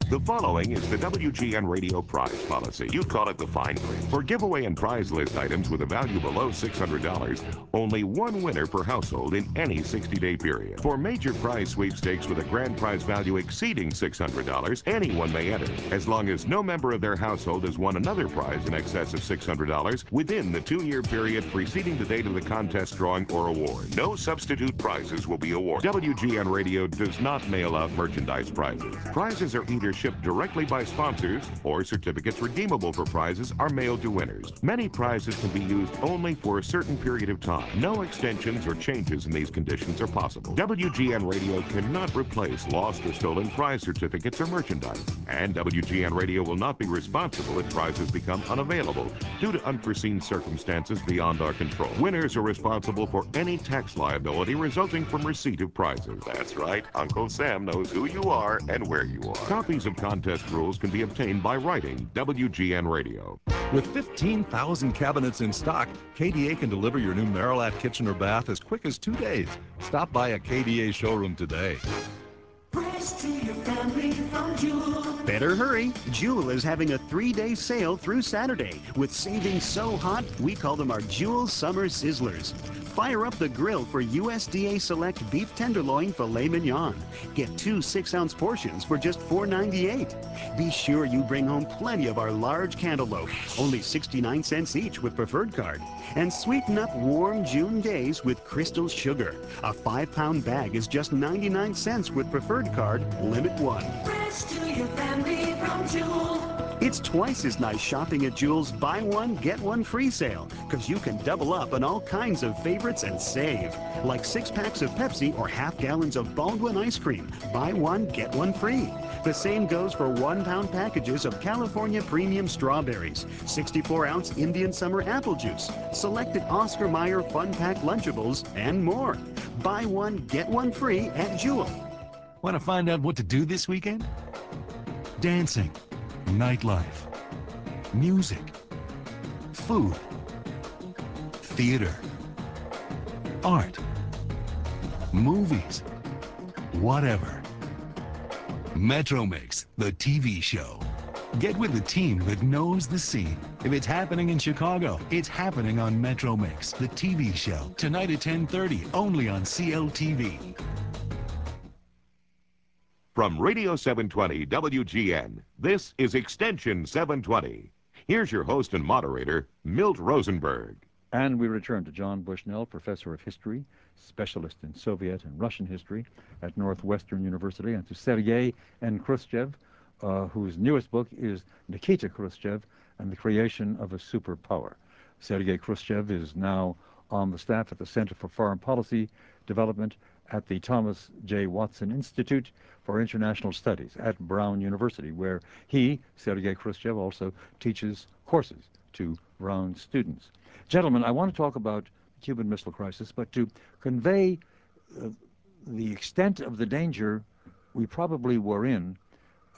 The following is the WGN Radio Prize Policy. You'd call it the fine print. For giveaway and prize list items with a value below $600, only one winner per household in any 60-day period. For major prize sweepstakes with a grand prize value exceeding $600, anyone may enter, as long as no member of their household has won another prize in excess of $600 within the two-year period preceding the date of the contest drawing or award. No substitute prizes will be awarded. WGN Radio does not mail out merchandise prizes. Prizes are either shipped directly by sponsors, or certificates redeemable for prizes are mailed to winners. Many prizes can be used only for a certain period of time. No extensions or changes in these conditions are possible. WGN Radio cannot replace lost or stolen prize certificates or merchandise. And WGN Radio will not be responsible if prizes become unavailable due to unforeseen circumstances beyond our control. Winners are responsible for any tax liability resulting from receipt of prizes. That's right. Uncle Sam knows who you are and where you are. Copies of contest rules can be obtained by writing WGN Radio. With 15,000 cabinets in stock, KDA can deliver your new Merillat kitchen or bath as quick as two days. Stop by a KDA showroom today. Better hurry. Jewel is having a three-day sale through Saturday with savings so hot, we call them our Jewel Summer Sizzlers. Fire up the grill for USDA Select Beef Tenderloin Filet Mignon. Get two six-ounce portions for just $4.98. Be sure you bring home plenty of our large cantaloupe, only 69 cents each with preferred card. And sweeten up warm June days with Crystal Sugar. A five-pound bag is just 99 cents with preferred card, limit one. to your family. It's twice as nice shopping at Jewel's Buy One, Get One Free sale, because you can double up on all kinds of favorites and save. Like six packs of Pepsi or half gallons of Baldwin ice cream. Buy one, get one free. The same goes for one pound packages of California Premium Strawberries, 64 ounce Indian Summer Apple Juice, selected Oscar Mayer Fun Pack Lunchables, and more. Buy one, get one free at Jewel. Want to find out what to do this weekend? Dancing nightlife, music, food, theater, art, movies, whatever. Metromix, the TV show. Get with the team that knows the scene. If it's happening in Chicago, it's happening on Metromix, the TV show. Tonight at 10:30, only on CLTV. From Radio 720 WGN, this is Extension 720. Here's your host and moderator, Milt Rosenberg. And we return to John Bushnell, professor of history, specialist in Soviet and Russian history at Northwestern University, and to Sergei N. Khrushchev, uh, whose newest book is Nikita Khrushchev and the Creation of a Superpower. Sergei Khrushchev is now on the staff at the Center for Foreign Policy Development at the Thomas J. Watson Institute for International Studies at Brown University, where he, Sergei Khrushchev, also teaches courses to Brown students. Gentlemen, I want to talk about the Cuban Missile Crisis, but to convey uh, the extent of the danger we probably were in,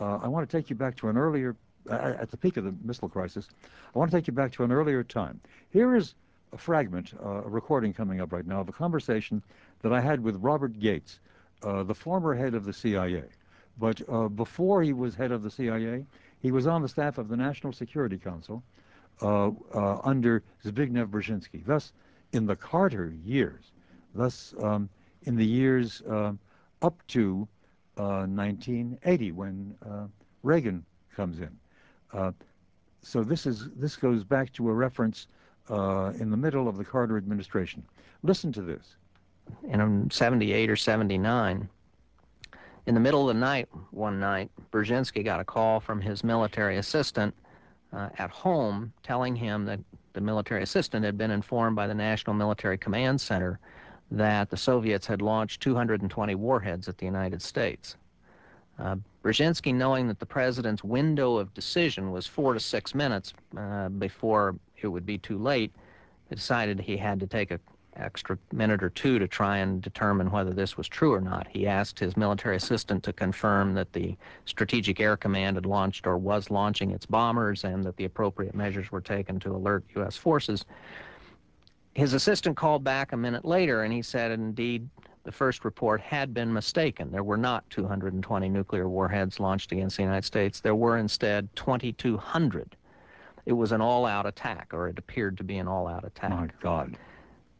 uh, I want to take you back to an earlier, uh, at the peak of the missile crisis, I want to take you back to an earlier time. Here is a fragment, uh, a recording coming up right now of a conversation that I had with Robert Gates, uh, the former head of the CIA. But uh, before he was head of the CIA, he was on the staff of the National Security Council uh, uh, under Zbigniew Brzezinski. Thus, in the Carter years, thus um, in the years uh, up to 1980 when Reagan comes in. so this is this goes back to a reference in the middle of the Carter administration. Listen to this. In 78 or 79, in the middle of the night, one night, Brzezinski got a call from his military assistant uh, at home telling him that the military assistant had been informed by the National Military Command Center that the Soviets had launched 220 warheads at the United States. Uh, Brzezinski, knowing that the president's window of decision was four to six minutes uh, before it would be too late, decided he had to take a extra minute or two to try and determine whether this was true or not. He asked his military assistant to confirm that the Strategic Air Command had launched or was launching its bombers and that the appropriate measures were taken to alert U.S. forces. His assistant called back a minute later and he said, indeed, the first report had been mistaken. There were not 220 nuclear warheads launched against the United States. There were instead 2,200. It was an all-out attack, or it appeared to be an all-out attack. My God.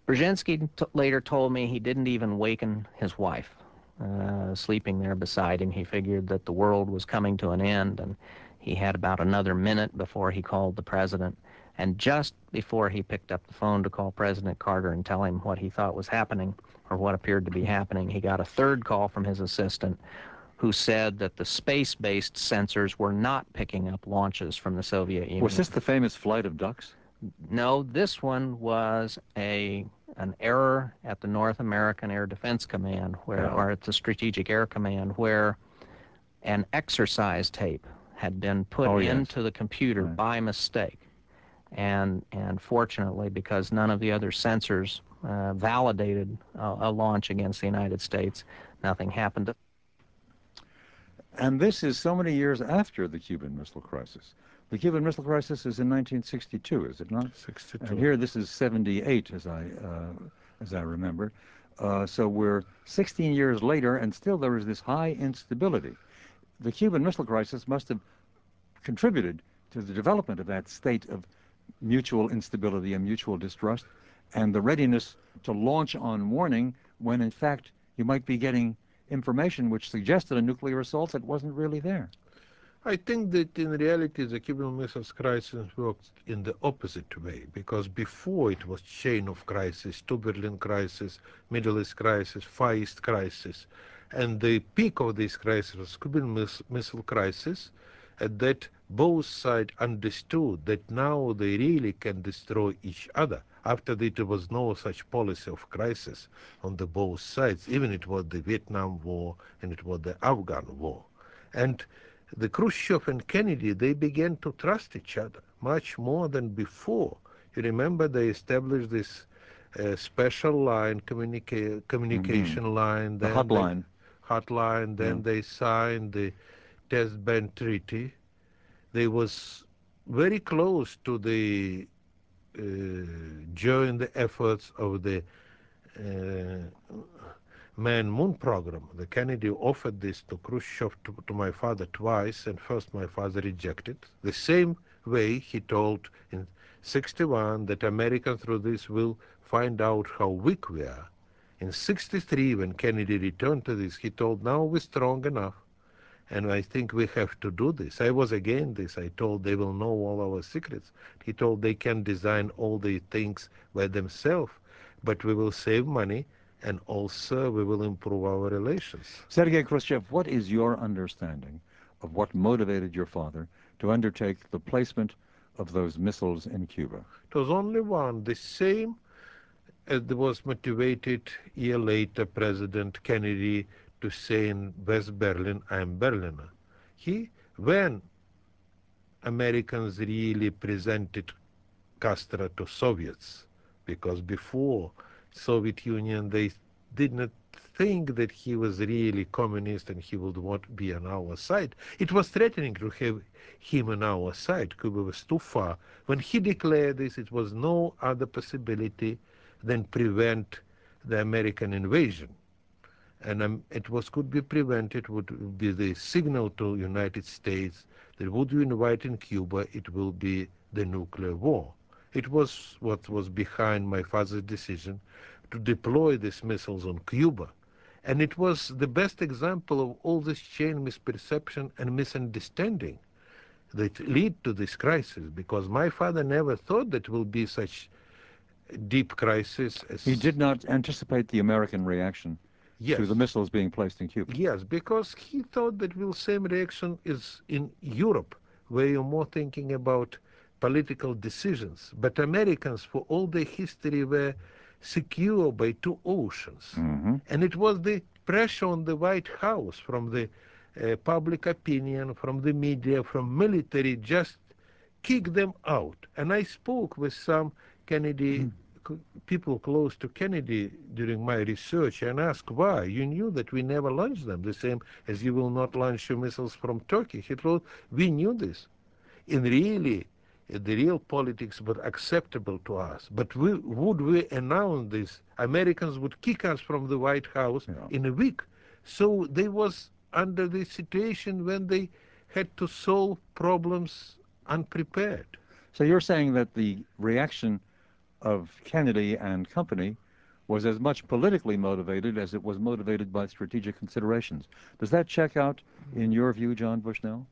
Brzezinski later told me he didn't even waken his wife, uh, sleeping there beside him. He figured that the world was coming to an end, and he had about another minute before he called the president. And just before he picked up the phone to call President Carter and tell him what he thought was happening, or what appeared to be happening, he got a third call from his assistant who said that the space-based sensors were not picking up launches from the Soviet Union. Was this the famous flight of ducks? No, this one was a an error at the North American Air Defense Command, where yeah. or at the Strategic Air Command, where an exercise tape had been put oh, into yes. the computer right. by mistake, and and fortunately, because none of the other sensors uh, validated a launch against the United States, nothing happened. And this is so many years after the Cuban Missile Crisis. The Cuban Missile Crisis is in 1962, is it not? 62. And here this is 78, as I, uh, as I remember. Uh, so we're 16 years later, and still there is this high instability. The Cuban Missile Crisis must have contributed to the development of that state of mutual instability and mutual distrust, and the readiness to launch on warning when, in fact, you might be getting information which suggested a nuclear assault that wasn't really there. I think that in reality the Cuban Missiles crisis worked in the opposite way because before it was chain of crisis, two Berlin crisis, Middle East crisis, Far East crisis, and the peak of this crisis was Cuban miss Missile crisis, and that both sides understood that now they really can destroy each other. After that, there was no such policy of crisis on the both sides, even it was the Vietnam War and it was the Afghan War. And the Khrushchev and Kennedy, they began to trust each other much more than before. You remember they established this uh, special line, communica communication mm -hmm. line, the hotline, hotline. Then they signed the Test Ban Treaty. They was very close to the uh, join the efforts of the uh, man moon program. The Kennedy offered this to Khrushchev, to, to, my father twice, and first my father rejected. The same way he told in 61 that Americans through this will find out how weak we are. In 63, when Kennedy returned to this, he told, now we're strong enough. And I think we have to do this. I was against this. I told they will know all our secrets. He told they can design all the things by themselves, but we will save money and also we will improve our relations. Sergei Khrushchev, what is your understanding of what motivated your father to undertake the placement of those missiles in Cuba? It was only one, the same uh, as it was motivated a year later President Kennedy to say in West Berlin, I'm Berliner. He, when Americans really presented Castro to Soviets, because before Soviet Union, they did not think that he was really communist and he would want to be on our side. It was threatening to have him on our side. Cuba was too far. When he declared this, it was no other possibility than prevent the American invasion. And um, it was could be prevented, would be the signal to United States that would you invite in Cuba, it will be the nuclear war. It was what was behind my father's decision to deploy these missiles on Cuba. And it was the best example of all this chain misperception and misunderstanding that lead to this crisis because my father never thought that will be such deep crisis. as he did not anticipate the American reaction yes. to the missiles being placed in Cuba. Yes, because he thought that the same reaction is in Europe, where you're more thinking about political decisions. But Americans, for all their history, were secure by two oceans. Mm-hmm. And it was the pressure on the White House from the uh, public opinion, from the media, from military, just kick them out. And I spoke with some Kennedy mm people close to Kennedy during my research and asked why. You knew that we never launched them, the same as you will not launch your missiles from Turkey. He told, we knew this. And really, the real politics were acceptable to us. But we, would we announce this, Americans would kick us from the White House yeah. in a week. So they was under the situation when they had to solve problems unprepared. So you're saying that the reaction of Kennedy and company was as much politically motivated as it was motivated by strategic considerations. Does that check out in your view, John Bushnell?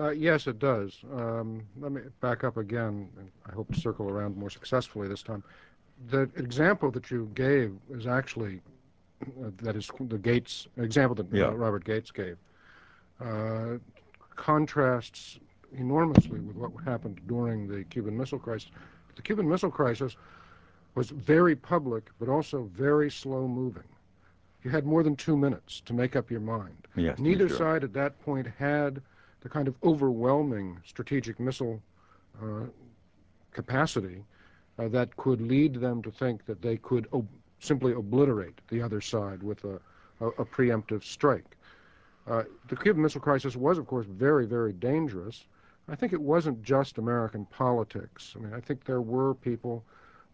Uh, yes, it does. Um, let me back up again, and I hope to circle around more successfully this time. The example that you gave is actually, uh, that is the Gates example that yeah. uh, Robert Gates gave, uh, contrasts enormously with what happened during the Cuban Missile Crisis. The Cuban Missile Crisis was very public, but also very slow moving. You had more than two minutes to make up your mind. Yes, Neither sure. side at that point had the kind of overwhelming strategic missile uh, capacity uh, that could lead them to think that they could simply obliterate the other side with a, a, a preemptive strike. Uh, the Cuban Missile Crisis was, of course, very, very dangerous. I think it wasn't just American politics. I mean, I think there were people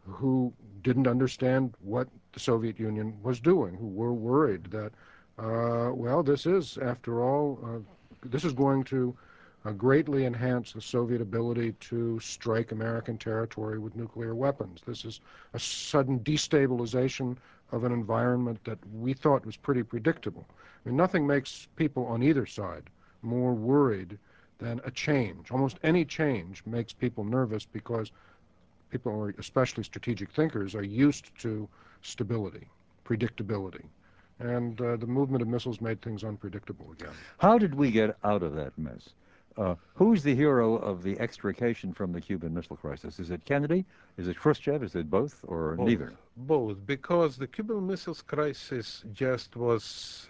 who didn't understand what the Soviet Union was doing, who were worried that, uh, well, this is, after all, uh, this is going to uh, greatly enhance the Soviet ability to strike American territory with nuclear weapons. This is a sudden destabilization of an environment that we thought was pretty predictable. Mean, nothing makes people on either side more worried than a change. Almost any change makes people nervous because people, especially strategic thinkers, are used to stability, predictability. And uh, the movement of missiles made things unpredictable again. How did we get out of that mess? Uh, who's the hero of the extrication from the Cuban Missile Crisis? Is it Kennedy? Is it Khrushchev? Is it both or both, neither? Both, because the Cuban Missile Crisis just was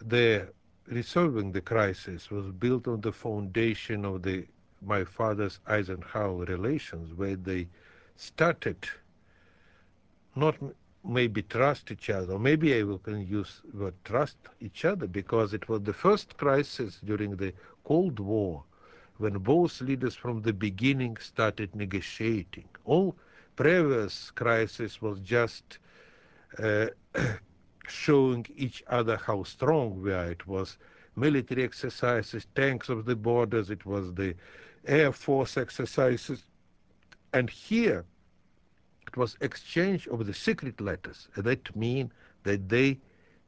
the resolving the crisis was built on the foundation of the my father's Eisenhower relations, where they started not maybe trust each other, maybe I will can use the word trust each other, because it was the first crisis during the Cold War when both leaders from the beginning started negotiating. All previous crisis was just uh, showing each other how strong we are. It was military exercises, tanks of the borders, it was the air force exercises. And here it was exchange of the secret letters. That mean that they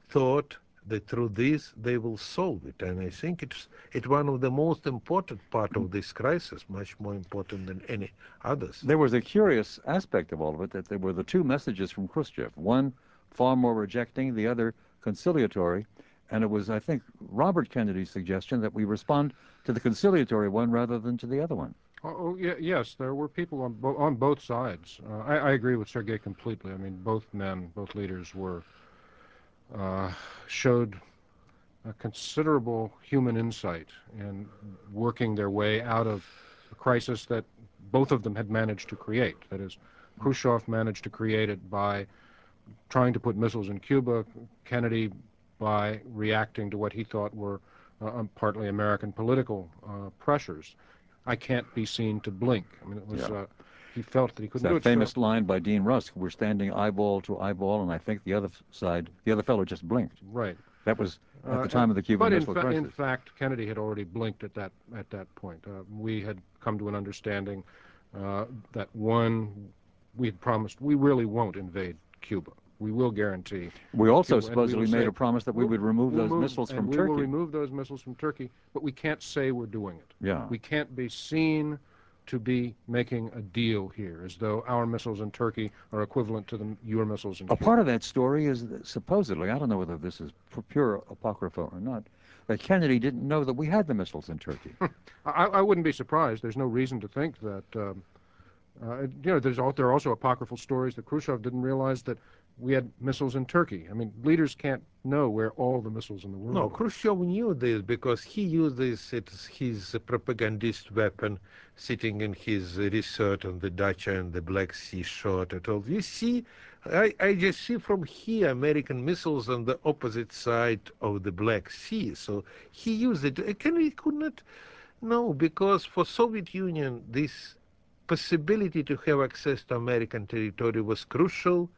thought that through this they will solve it. And I think it's it's one of the most important part of this crisis, much more important than any others. There was a curious aspect of all of it that there were the two messages from Khrushchev. One far more rejecting, the other conciliatory. And it was, I think, Robert Kennedy's suggestion that we respond to the conciliatory one rather than to the other one. Oh, oh yeah, yes, there were people on, bo on both sides. Uh, I, I, agree with Sergei completely. I mean, both men, both leaders were uh, showed a considerable human insight in working their way out of a crisis that both of them had managed to create. That is, Khrushchev managed to create it by trying to put missiles in Cuba. Kennedy, by reacting to what he thought were uh, um, partly American political uh, pressures, I can't be seen to blink. I mean, it was. Yeah. Uh, he felt that he couldn't that famous so. line by Dean Rusk: "We're standing eyeball to eyeball," and I think the other side, the other fellow, just blinked. Right. That was at the uh, time of the Cuban but Missile fa- Crisis. in fact, Kennedy had already blinked at that at that point. Uh, we had come to an understanding uh, that one, we had promised we really won't invade Cuba. We will guarantee. We also supposedly made a promise that we would remove those missiles from Turkey. We will remove those missiles from Turkey, but we can't say we're doing it. Yeah. We can't be seen to be making a deal here, as though our missiles in Turkey are equivalent to the, your missiles in. A Cuba. part of that story is that supposedly, I don't know whether this is pure apocrypha or not, that Kennedy didn't know that we had the missiles in Turkey. I, I, wouldn't be surprised. There's no reason to think that. Um, uh, you know, there's all, there are also apocryphal stories that Khrushchev didn't realize that we had missiles in Turkey. I mean, leaders can't know where all the missiles in the world. No, are. Khrushchev knew this because he used this his propagandist weapon, sitting in his resort on the dacha and the Black Sea shore. At all, you see, I, I just see from here American missiles on the opposite side of the Black Sea. So he used it. Uh, can he could not? No, because for Soviet Union this possibility to have access to American territory was crucial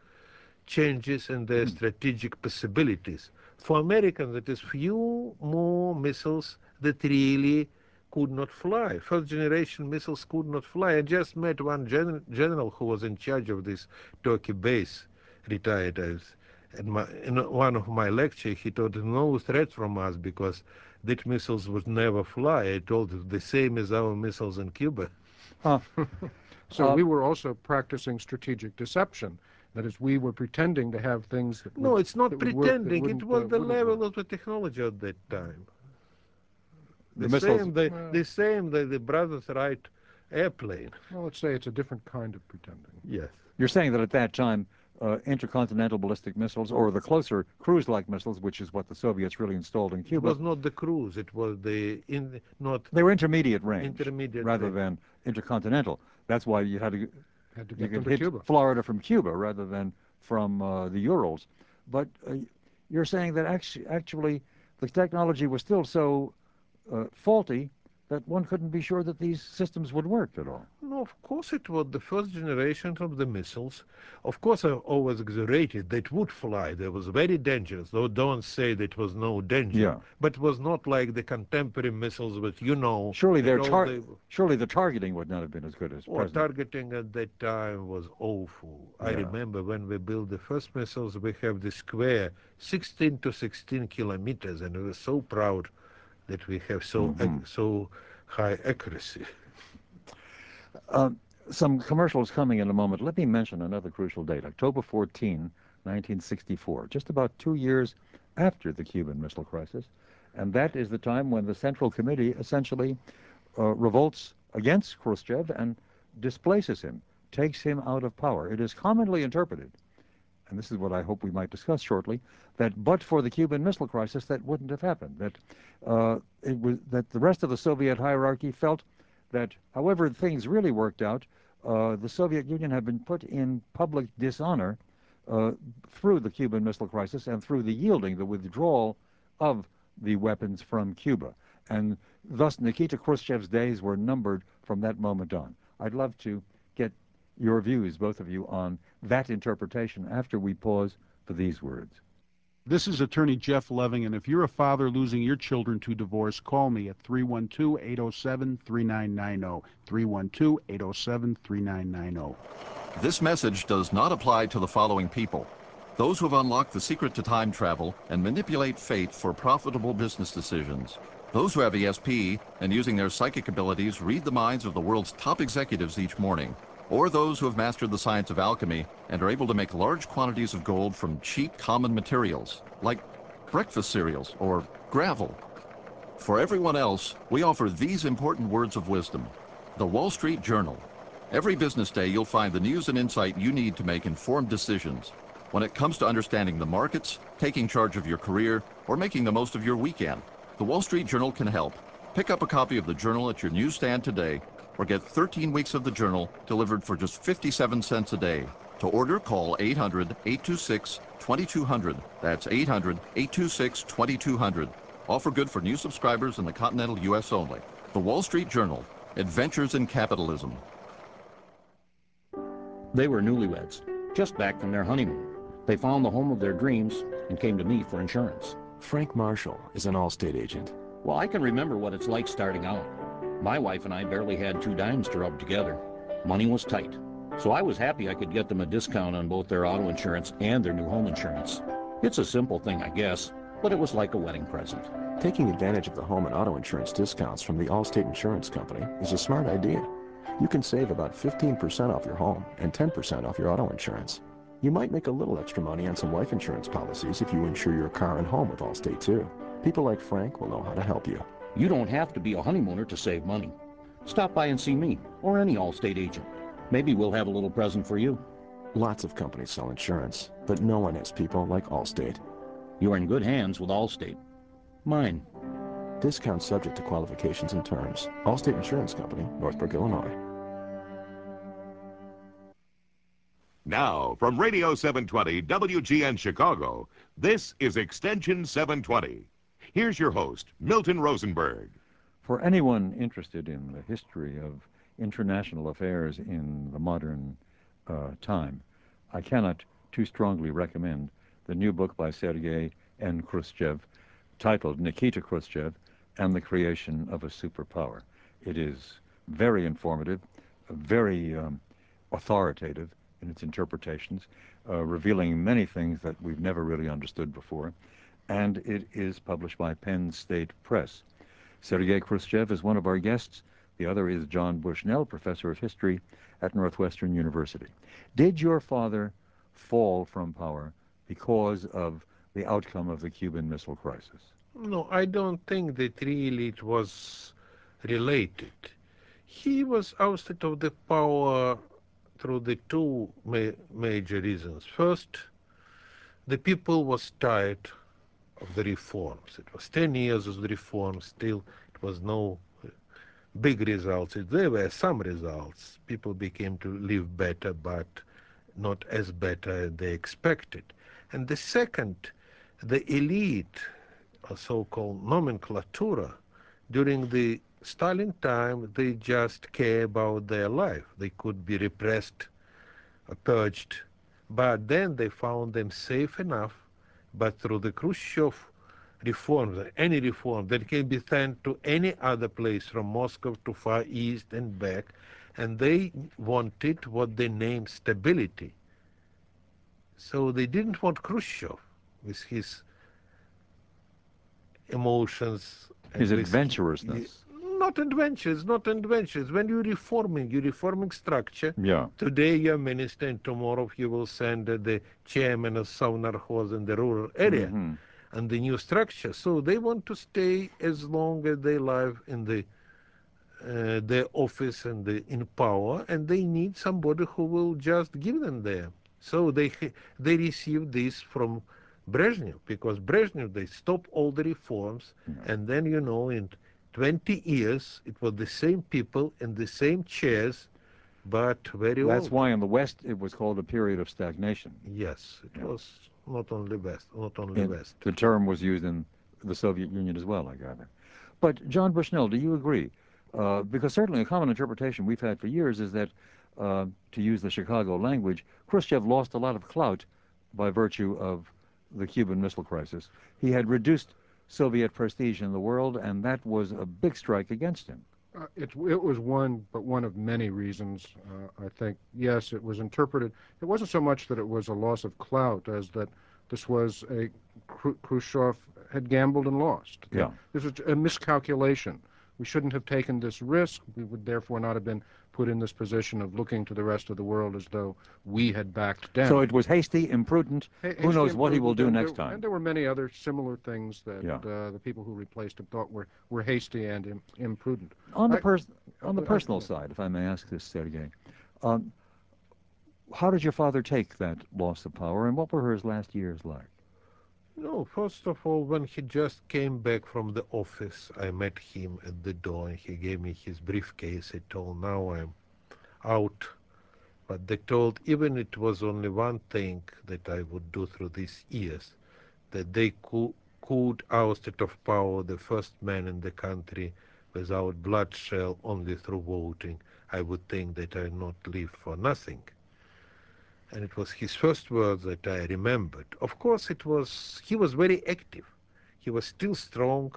changes in their mm. strategic possibilities. For Americans, it is few more missiles that really could not fly. First generation missiles could not fly. I just met one gen general who was in charge of this Turkey base, retired as. And my, in one of my lectures, he told no threat from us because these missiles would never fly. I told him the same as our missiles in Cuba. Huh. so uh, we were also practicing strategic deception that is, we were pretending to have things that No, would, it's not pretending. Work, it was uh, the level work. of the technology at that time. The, the same, the, uh, the same, the, the Brothers Wright airplane. Well, let's say it's a different kind of pretending. Yes. You're saying that at that time, uh, intercontinental ballistic missiles, or the closer cruise-like missiles, which is what the Soviets really installed in Cuba. It was not the cruise; it was the in not. They were intermediate range, intermediate rather range. than intercontinental. That's why you had to had to get you could hit Cuba. Florida from Cuba rather than from uh, the Urals. But uh, you're saying that actually, actually the technology was still so uh, faulty that one couldn't be sure that these systems would work at all. No, of course it was the first generation of the missiles. Of course, I always exaggerated. That would fly. They was very dangerous. Though don't say that was no danger. Yeah. But it was not like the contemporary missiles with you know. Surely their tar- they, surely the targeting would not have been as good as. Oh, well, targeting at that time was awful. Yeah. I remember when we built the first missiles, we have the square 16 to 16 kilometers, and we were so proud that we have so mm-hmm. so high accuracy. Uh, some commercials coming in a moment. Let me mention another crucial date, October 14, 1964, just about two years after the Cuban Missile Crisis. And that is the time when the Central Committee essentially uh, revolts against Khrushchev and displaces him, takes him out of power. It is commonly interpreted and this is what I hope we might discuss shortly, that but for the Cuban Missile Crisis, that wouldn't have happened. That uh, it was that the rest of the Soviet hierarchy felt that, however things really worked out, uh, the Soviet Union had been put in public dishonor uh, through the Cuban Missile Crisis and through the yielding, the withdrawal of the weapons from Cuba. And thus, Nikita Khrushchev's days were numbered from that moment on. I'd love to your views, both of you, on that interpretation after we pause for these words. This is attorney Jeff Leving, and if you're a father losing your children to divorce, call me at 312-807-3990. 312-807-3990. This message does not apply to the following people. Those who have unlocked the secret to time travel and manipulate fate for profitable business decisions. Those who have ESP and using their psychic abilities read the minds of the world's top executives each morning or those who have mastered the science of alchemy and are able to make large quantities of gold from cheap common materials, like breakfast cereals or gravel. For everyone else, we offer these important words of wisdom. The Wall Street Journal. Every business day, you'll find the news and insight you need to make informed decisions. When it comes to understanding the markets, taking charge of your career, or making the most of your weekend, the Wall Street Journal can help. Pick up a copy of the Journal at your newsstand today or get 13 weeks of the journal delivered for just 57 cents a day. To order, call 800 826 2200. That's 800 826 2200. Offer good for new subscribers in the continental U.S. only. The Wall Street Journal Adventures in Capitalism. They were newlyweds, just back from their honeymoon. They found the home of their dreams and came to me for insurance. Frank Marshall is an Allstate agent. Well, I can remember what it's like starting out. My wife and I barely had two dimes to rub together. Money was tight. So I was happy I could get them a discount on both their auto insurance and their new home insurance. It's a simple thing, I guess, but it was like a wedding present. Taking advantage of the home and auto insurance discounts from the Allstate Insurance Company is a smart idea. You can save about 15% off your home and 10% off your auto insurance. You might make a little extra money on some life insurance policies if you insure your car and home with Allstate too. People like Frank will know how to help you. You don't have to be a honeymooner to save money. Stop by and see me or any Allstate agent. Maybe we'll have a little present for you. Lots of companies sell insurance, but no one has people like Allstate. You're in good hands with Allstate. Mine. Discount subject to qualifications and terms. Allstate Insurance Company, Northbrook, Illinois. Now, from Radio 720 WGN Chicago, this is Extension 720. Here's your host, Milton Rosenberg. For anyone interested in the history of international affairs in the modern uh, time, I cannot too strongly recommend the new book by Sergei N. Khrushchev titled Nikita Khrushchev and the Creation of a Superpower. It is very informative, very um, authoritative in its interpretations, uh, revealing many things that we've never really understood before, and it is published by Penn State Press. Sergei Khrushchev is one of our guests the other is John Bushnell, professor of history at Northwestern University. Did your father fall from power because of the outcome of the Cuban Missile Crisis? No, I don't think that really it was related. He was ousted of the power through the two ma major reasons. First, the people was tired of the reforms. It was 10 years of the reforms, still it was no uh, big results. There were some results. People became to live better, but not as better as they expected. And the second, the elite, a so-called nomenclatura, during the Stalin time, they just care about their life. They could be repressed, purged, but then they found them safe enough. But through the Khrushchev reforms, any reform that can be sent to any other place from Moscow to Far East and back, and they wanted what they named stability. So they didn't want Khrushchev with his emotions. His adventurousness. Not adventures, not adventures. When you're reforming, you're reforming structure. Yeah. Today you're minister, and tomorrow you will send uh, the chairman of Sovnarkhoz in the rural area. Mm -hmm and the new structure. So they want to stay as long as they live in the uh, their office and the, in power, and they need somebody who will just give them there. So they they received this from Brezhnev because Brezhnev they stopped all the reforms, yeah. and then you know in 20 years it was the same people in the same chairs, but very well, That's old. why in the West it was called a period of stagnation. Yes, it yeah. was not only West, not only and West. The term was used in the Soviet Union as well, I gather. But John Bushnell, do you agree? Uh, because certainly a common interpretation we've had for years is that, uh, to use the Chicago language, Khrushchev lost a lot of clout by virtue of the Cuban Missile Crisis. He had reduced Soviet prestige in the world, and that was a big strike against him. Uh, it, it was one, but one of many reasons. Uh, I think, yes, it was interpreted. It wasn't so much that it was a loss of clout as that this was a Khrushchev had gambled and lost. Yeah. This was a miscalculation. We shouldn't have taken this risk. We would therefore not have been put in this position of looking to the rest of the world as though we had backed down. So it was hasty, imprudent. Who knows what he will do next there, time? And there were many other similar things that yeah. uh, the people who replaced him thought were, were hasty and Im imprudent. On the, pers on the personal side, if I may ask this, Sergei, um, how did your father take that loss of power, and what were his last years like? No, first of all, when he just came back from the office, I met him at the door and he gave me his briefcase. He told, now I'm out But they told even it was only one thing that I would do through these years, that they could, could ousted of power the first man in the country without bloodshed, only through voting, I would think that I not live for nothing. And it was his first words that I remembered. Of course, it was he was very active. He was still strong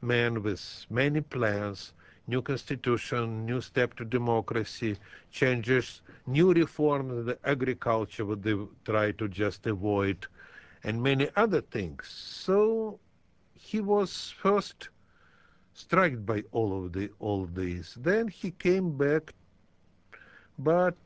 man with many plans, new constitution, new step to democracy, changes, new reforms in the agriculture would they try to just avoid, and many other things. So he was first struck by all of the all of these. Then he came back, but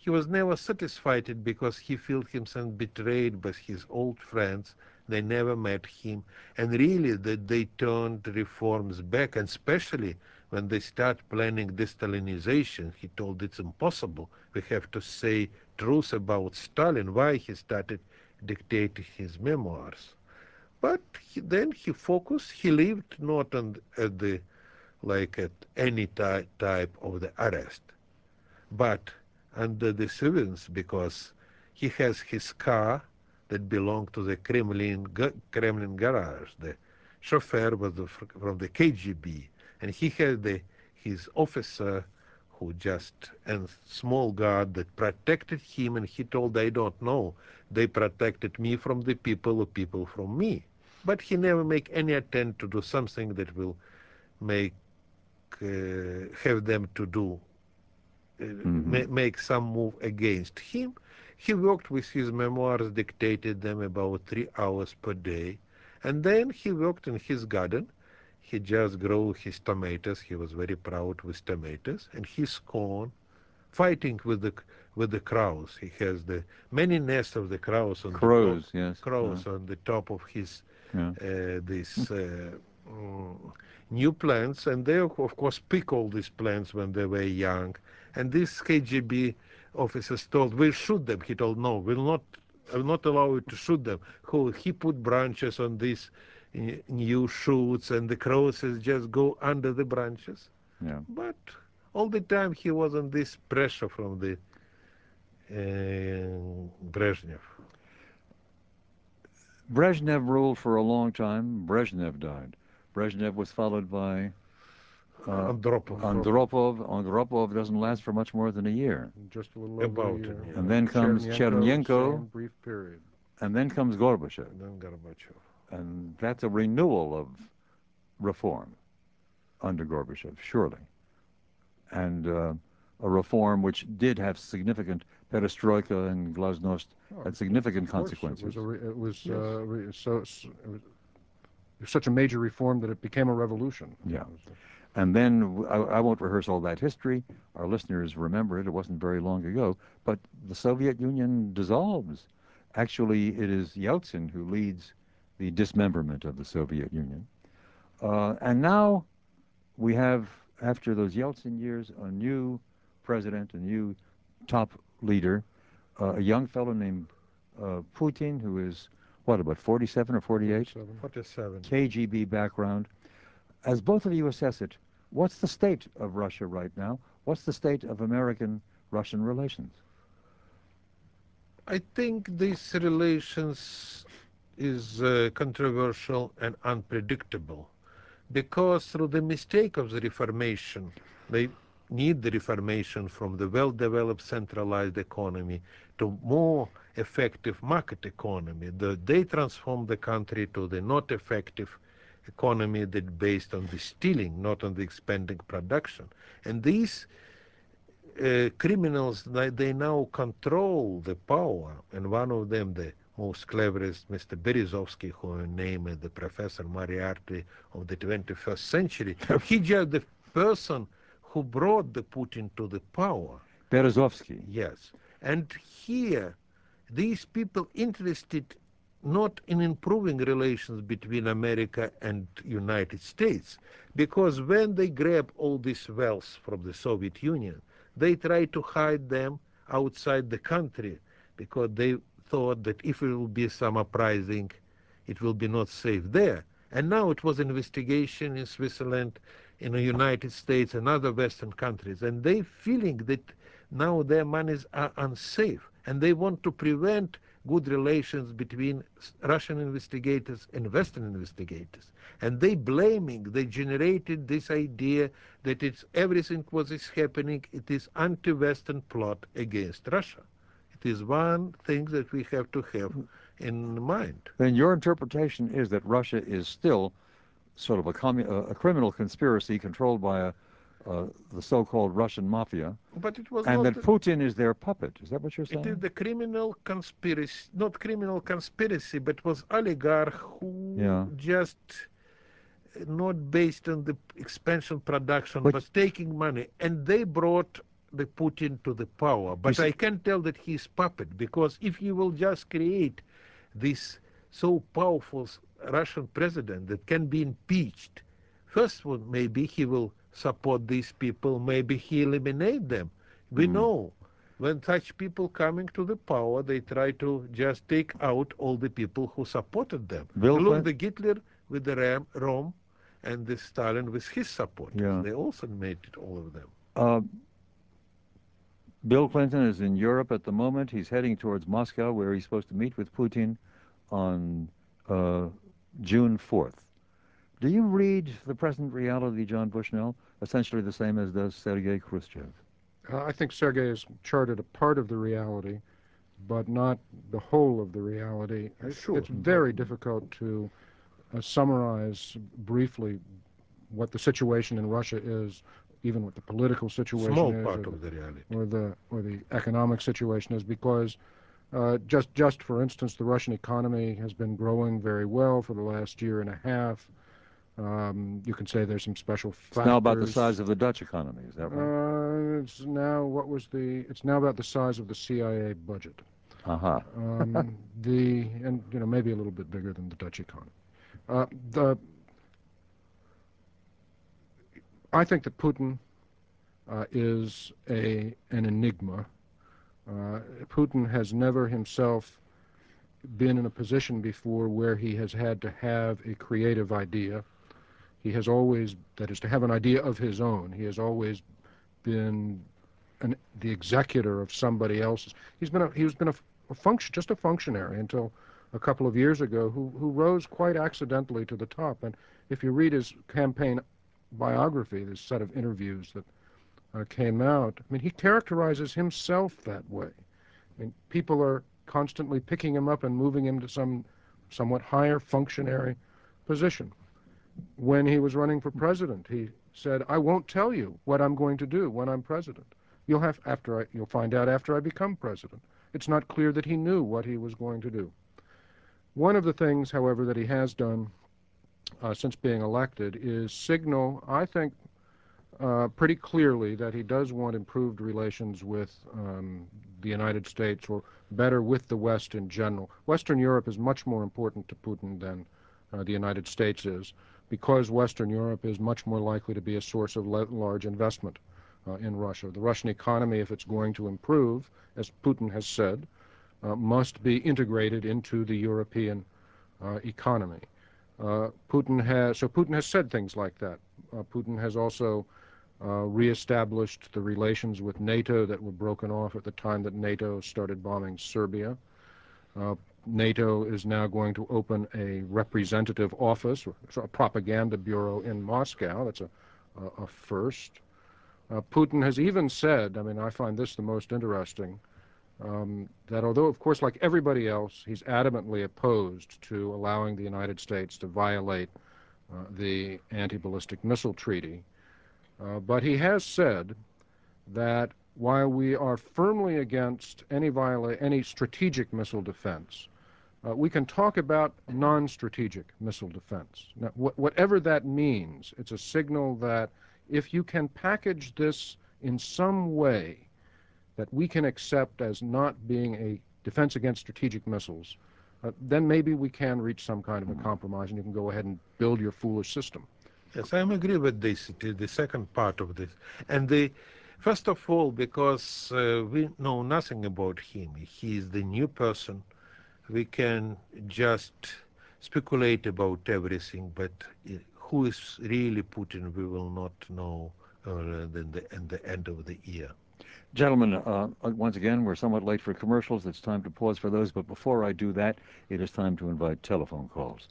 he was never satisfied because he felt himself betrayed by his old friends. They never met him, and really that they turned reforms back, and especially when they start planning de-Stalinization, he told it's impossible. We have to say truth about Stalin, why he started dictating his memoirs. But he, then he focused, he lived not on, at the, like at any ty type of the arrest, but under the surveillance because he has his car that belonged to the Kremlin, Kremlin garage. The chauffeur was the, from the KGB, and he had the, his officer who just and small guard that protected him, and he told, I don't know, they protected me from the people, or people from me. But he never make any attempt to do something that will make uh, have them to do mm-hmm. ma- make some move against him. He worked with his memoirs, dictated them about three hours per day, and then he worked in his garden. He just grew his tomatoes. He was very proud with tomatoes and his corn, fighting with the with the crows. He has the many nests of the crows on crows, the top, yes, crows yeah. on the top of his yeah. uh, this. Uh, mm, new plants, and they of course pick all these plants when they were young, and these KGB officers told, we'll shoot them. He told, no, we'll not, I will not allow you to shoot them. Who, he put branches on these new shoots and the crosses just go under the branches. Yeah. But all the time he was on this pressure from the uh, Brezhnev. Brezhnev ruled for a long time. Brezhnev died. Brezhnev was followed by Andropov. Andropov. Andropov doesn't last for much more than a year. Just a little About over a year. And then comes Chernenko. brief period. And then comes Gorbachev. And then Gorbachev. And that's a renewal of reform under Gorbachev, surely. And uh, a reform which did have significant perestroika and glasnost oh, had significant consequences. It was, a, it was yes. uh, so, it was such a major reform that it became a revolution. Yeah. And then I, I, won't rehearse all that history. Our listeners remember it. It wasn't very long ago. But the Soviet Union dissolves. Actually, it is Yeltsin who leads the dismemberment of the Soviet Union. Uh, and now we have, after those Yeltsin years, a new president, a new top leader, uh, a young fellow named uh, Putin, who is, what, about 47 or 48? 47. KGB background as both of you assess it, what's the state of Russia right now? What's the state of American-Russian relations? I think these relations is uh, controversial and unpredictable because through the mistake of the Reformation, they need the Reformation from the well-developed centralized economy to more effective market economy. The, they transformed the country to the not effective economy that based on the stealing, not on the expanding production. And these uh, criminals, they, they now control the power, and one of them, the most cleverest, Mr. Berezovsky, who named the Professor Moriarty of the 21st century, he just the person who brought the Putin to the power. Berezovsky. Yes. And here, these people interested not in improving relations between America and United States, because when they grab all this wealth from the Soviet Union, they try to hide them outside the country because they thought that if it will be some uprising, it will be not safe there. And now it was investigation in Switzerland, in the United States and other Western countries, and they feeling that now their monies are unsafe, and they want to prevent good relations between Russian investigators and Western investigators. And they blaming, they generated this idea that it's everything what is happening, it is anti-Western plot against Russia. It is one thing that we have to have in mind. Then your interpretation is that Russia is still sort of a, a criminal conspiracy controlled by a uh, the so-called Russian mafia, but it was and that Putin is their puppet. Is that what you're saying? It is the criminal conspiracy, not criminal conspiracy, but was oligarch who yeah. just not based on the expansion production, but, but taking money, and they brought the Putin to the power. But I can tell that he's puppet because if he will just create this so powerful Russian president that can be impeached, first one maybe he will support these people, maybe he eliminate them. We mm. know when such people coming to the power, they try to just take out all the people who supported them. Bill Look, the Hitler with the Ram, Röhm and the Stalin with his supporters. Yeah. They also made it, all of them. Uh, Bill Clinton is in Europe at the moment. He's heading towards Moscow, where he's supposed to meet with Putin on uh, June 4th. Do you read the present reality, John Bushnell, essentially the same as does Sergei Khrushchev? Uh, I think Sergei has charted a part of the reality, but not the whole of the reality. Sure. It's very difficult to uh, summarize briefly what the situation in Russia is, even what the political situation Small is, part or, of the, the reality. or the or the economic situation is, because uh, just just for instance, the Russian economy has been growing very well for the last year and a half. Um, you can say there's some special factors. It's now about the size of the Dutch economy, is that right? Uh, it's now what was the? It's now about the size of the CIA budget. Uh-huh. um, the and you know maybe a little bit bigger than the Dutch economy. Uh, the I think that Putin uh, is a an enigma. Uh, Putin has never himself been in a position before where he has had to have a creative idea he has always, that is, to have an idea of his own. He has always been an, the executor of somebody else's. He's been a, he's been a, a function, just a functionary until a couple of years ago, who who rose quite accidentally to the top. And if you read his campaign biography, this set of interviews that uh, came out, I mean, he characterizes himself that way. I mean, people are constantly picking him up and moving him to some somewhat higher functionary position when he was running for president. He said, "I won't tell you what I'm going to do when I'm president. You'll have after I, you'll find out after I become president." It's not clear that he knew what he was going to do. One of the things, however, that he has done uh, since being elected is signal, I think, uh, pretty clearly that he does want improved relations with um, the United States or better with the West in general. Western Europe is much more important to Putin than uh, the United States is because Western Europe is much more likely to be a source of large investment uh, in Russia. The Russian economy, if it's going to improve, as Putin has said, uh, must be integrated into the European uh, economy. Putin has so Putin has said things like that. Putin has also reestablished the relations with NATO that were broken off at the time that NATO started bombing Serbia. NATO is now going to open a representative office, a propaganda bureau in Moscow. That's a, a, a first. Uh, Putin has even said, I mean, I find this the most interesting, um, that although, of course, like everybody else, he's adamantly opposed to allowing the United States to violate uh, the anti ballistic missile treaty, uh, but he has said that while we are firmly against any any strategic missile defense, we can talk about non-strategic missile defense. Whatever that means, it's a signal that if you can package this in some way that we can accept as not being a defense against strategic missiles, uh, then maybe we can reach some kind of a compromise and you can go ahead and build your foolish system. Yes, I agree with this, the second part of this. And the First of all, because uh, we know nothing about him. He is the new person we can just speculate about everything, but who is really Putin, we will not know or the, the, the end of the year. Gentlemen, uh, once again, we're somewhat late for commercials. It's time to pause for those. But before I do that, it is time to invite telephone calls.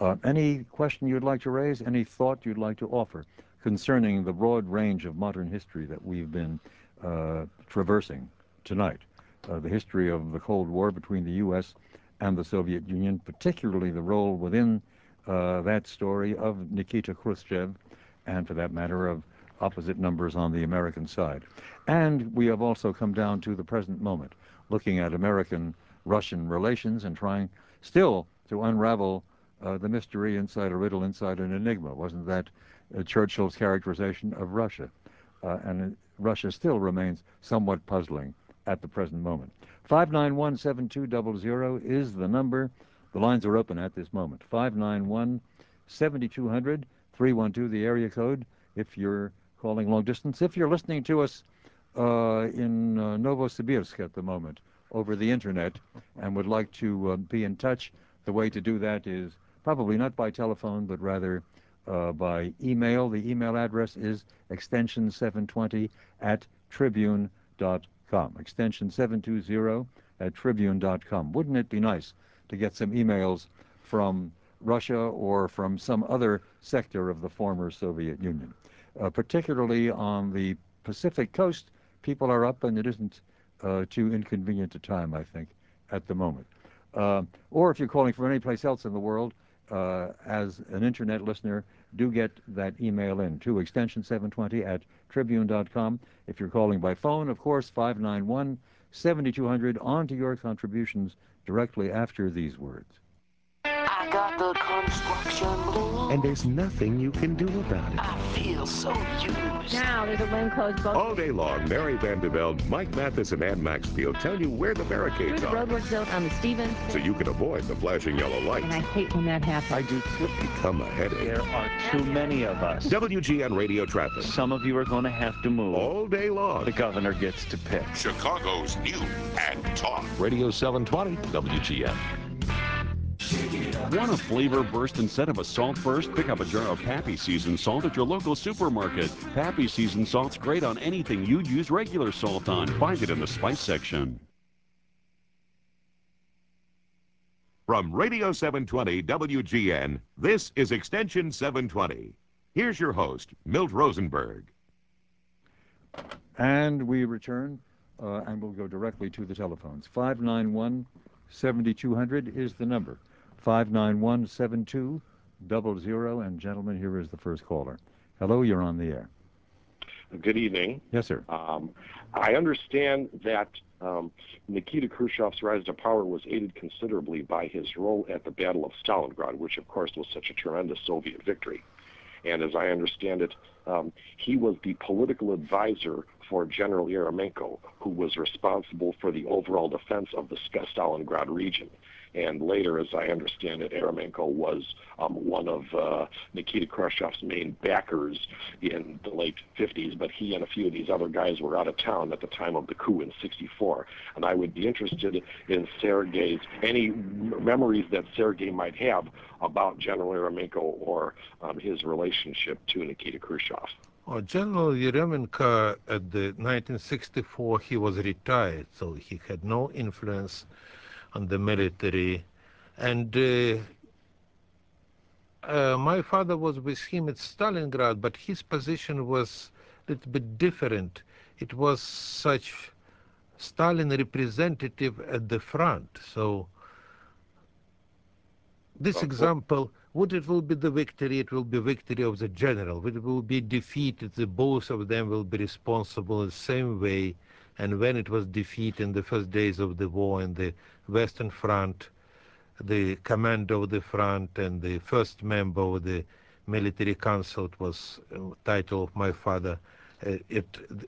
Uh, any question you'd like to raise? Any thought you'd like to offer concerning the broad range of modern history that we've been uh, traversing tonight? Uh, the history of the Cold War between the U.S. and the Soviet Union, particularly the role within uh, that story of Nikita Khrushchev, and for that matter, of opposite numbers on the American side. And we have also come down to the present moment, looking at American-Russian relations and trying still to unravel uh, the mystery inside a riddle, inside an enigma. Wasn't that uh, Churchill's characterization of Russia? And Russia still remains somewhat puzzling at the present moment. 591-7200 is the number. The lines are open at this moment. 591-7200, 312, the area code, if you're calling long distance. If you're listening to us uh, in uh, Novosibirsk at the moment over the internet and would like to uh, be in touch, the way to do that is probably not by telephone, but rather uh, by email. The email address is extension 720 at tribune.com. Extension 720 at tribune.com. Wouldn't it be nice to get some emails from Russia or from some other sector of the former Soviet Union? uh, particularly on the Pacific coast, people are up and it isn't uh, too inconvenient a time, I think, at the moment. Uh, or if you're calling from any place else in the world, uh, as an internet listener, do get that email in to extension 720 at tribune.com. If you're calling by phone, of course, 591 7200 on to your contributions directly after these words. I got the construction blues. And there's nothing you can do about it. I feel so used. Now there's a plainclothes boat. All day long, Mary Vandevelde, Mike Mathis, and Ann Maxfield tell you where the barricades Through the are. roadwork zone on the Stevens. So you can avoid the flashing yellow lights. And I hate when that happens. I do too. Become a headache. There are too many of us. WGN Radio Traffic. Some of you are going to have to move. All day long. The governor gets to pick. Chicago's new and talk. Radio 720, WGN. Want a flavor burst instead of a salt burst? Pick up a jar of Pappy Season Salt at your local supermarket. Pappy Season Salt's great on anything you'd use regular salt on. Find it in the spice section. From Radio 720 WGN, this is Extension 720. Here's your host, Milt Rosenberg. And we return, uh, and we'll go directly to the telephones. 591 7200 is the number. 591-7200. And gentlemen, here is the first caller. Hello, you're on the air. Good evening. Yes, sir. Um, I understand that um, Nikita Khrushchev's rise to power was aided considerably by his role at the Battle of Stalingrad, which, of course, was such a tremendous Soviet victory. And as I understand it, um, he was the political advisor for General Eremenko, who was responsible for the overall defense of the Stalingrad region. And later, as I understand it, Eremenko was um, one of uh, Nikita Khrushchev's main backers in the late 50s, but he and a few of these other guys were out of town at the time of the coup in 64. And I would be interested in Sergei's, any memories that Sergei might have about General Eremenko or um, his relationship to Nikita Khrushchev. Oh, General Eremenko at the 1964 he was retired, so he had no influence on the military. And uh, uh, my father was with him at Stalingrad, but his position was a little bit different. It was such Stalin representative at the front. So this example, what it will be the victory, it will be victory of the general. It will be defeated, the both of them will be responsible in the same way. And when it was defeated in the first days of the war in the Western Front, the commander of the front and the first member of the military council it was uh, title of my father uh, it,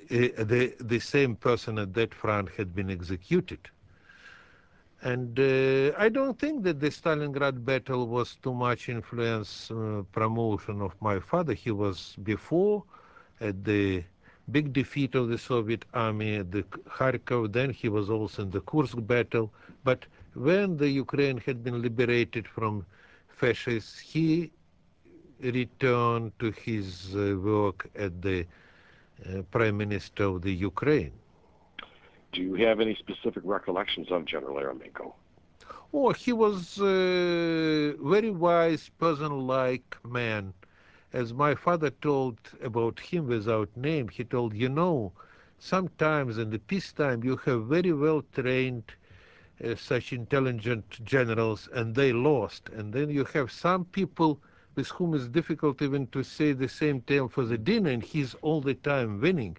the, the same person at that front had been executed and uh, I don't think that the Stalingrad battle was too much influence uh, promotion of my father. He was before at the big defeat of the Soviet army at the Kharkov. Then he was also in the Kursk battle. But when the Ukraine had been liberated from fascists, he returned to his uh, work at the uh, prime minister of the Ukraine. Do you have any specific recollections of General Eremenko? Oh, he was a very wise, person-like man. As my father told about him without name, he told, you know, sometimes in the peacetime you have very well trained uh, such intelligent generals and they lost. And then you have some people with whom it's difficult even to say the same tale for the dinner, and he's all the time winning.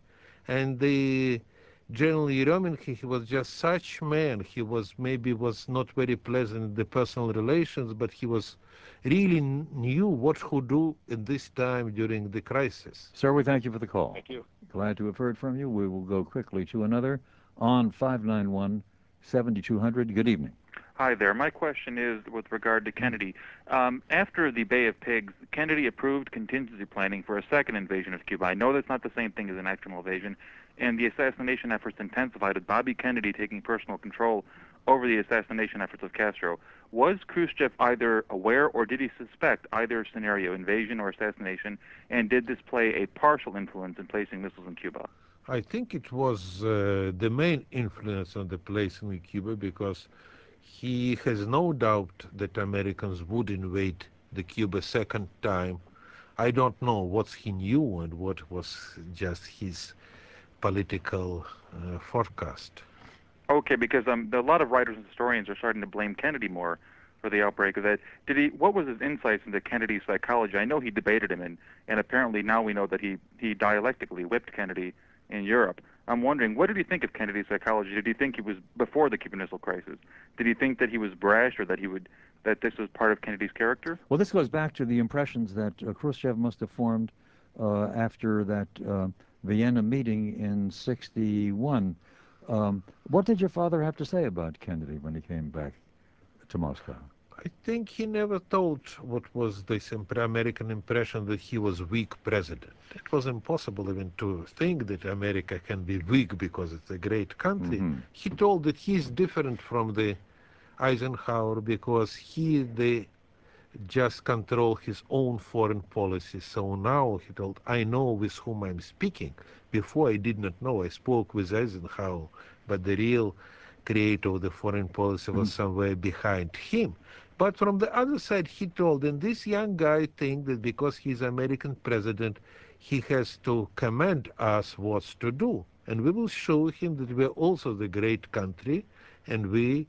And the General Yeremenko, he was just such man. He was maybe was not very pleasant in the personal relations, but he was really knew what to do in this time during the crisis. Sir, we thank you for the call. Thank you. Glad to have heard from you. We will go quickly to another on 591 7200. Good evening. Hi there. My question is with regard to Kennedy. Um, after the Bay of Pigs, Kennedy approved contingency planning for a second invasion of Cuba. I know that's not the same thing as an actual invasion, and the assassination efforts intensified with Bobby Kennedy taking personal control over the assassination efforts of Castro. Was Khrushchev either aware or did he suspect either scenario, invasion or assassination, and did this play a partial influence in placing missiles in Cuba? I think it was uh, the main influence on the placing in Cuba because he has no doubt that Americans would invade the Cuba second time. I don't know what he knew and what was just his political uh, forecast. Okay, because um, a lot of writers and historians are starting to blame Kennedy more for the outbreak of that. Did he? What was his insights into Kennedy's psychology? I know he debated him, and and apparently now we know that he he dialectically whipped Kennedy in Europe. I'm wondering, what did he think of Kennedy's psychology? Did he think he was before the Cuban Missile Crisis? Did he think that he was brash or that he would that this was part of Kennedy's character? Well, this goes back to the impressions that uh, Khrushchev must have formed uh, after that uh, Vienna meeting in '61. Um, what did your father have to say about Kennedy when he came back to Moscow? I think he never thought what was this American impression that he was weak president. It was impossible even to think that America can be weak because it's a great country. Mm-hmm. He told that he's different from the Eisenhower because he the just control his own foreign policy. So now he told, I know with whom I'm speaking. Before I did not know. I spoke with Eisenhower, but the real creator of the foreign policy was mm-hmm. somewhere behind him. But from the other side, he told, and this young guy think that because he's American president, he has to command us what to do. And we will show him that we're also the great country, and we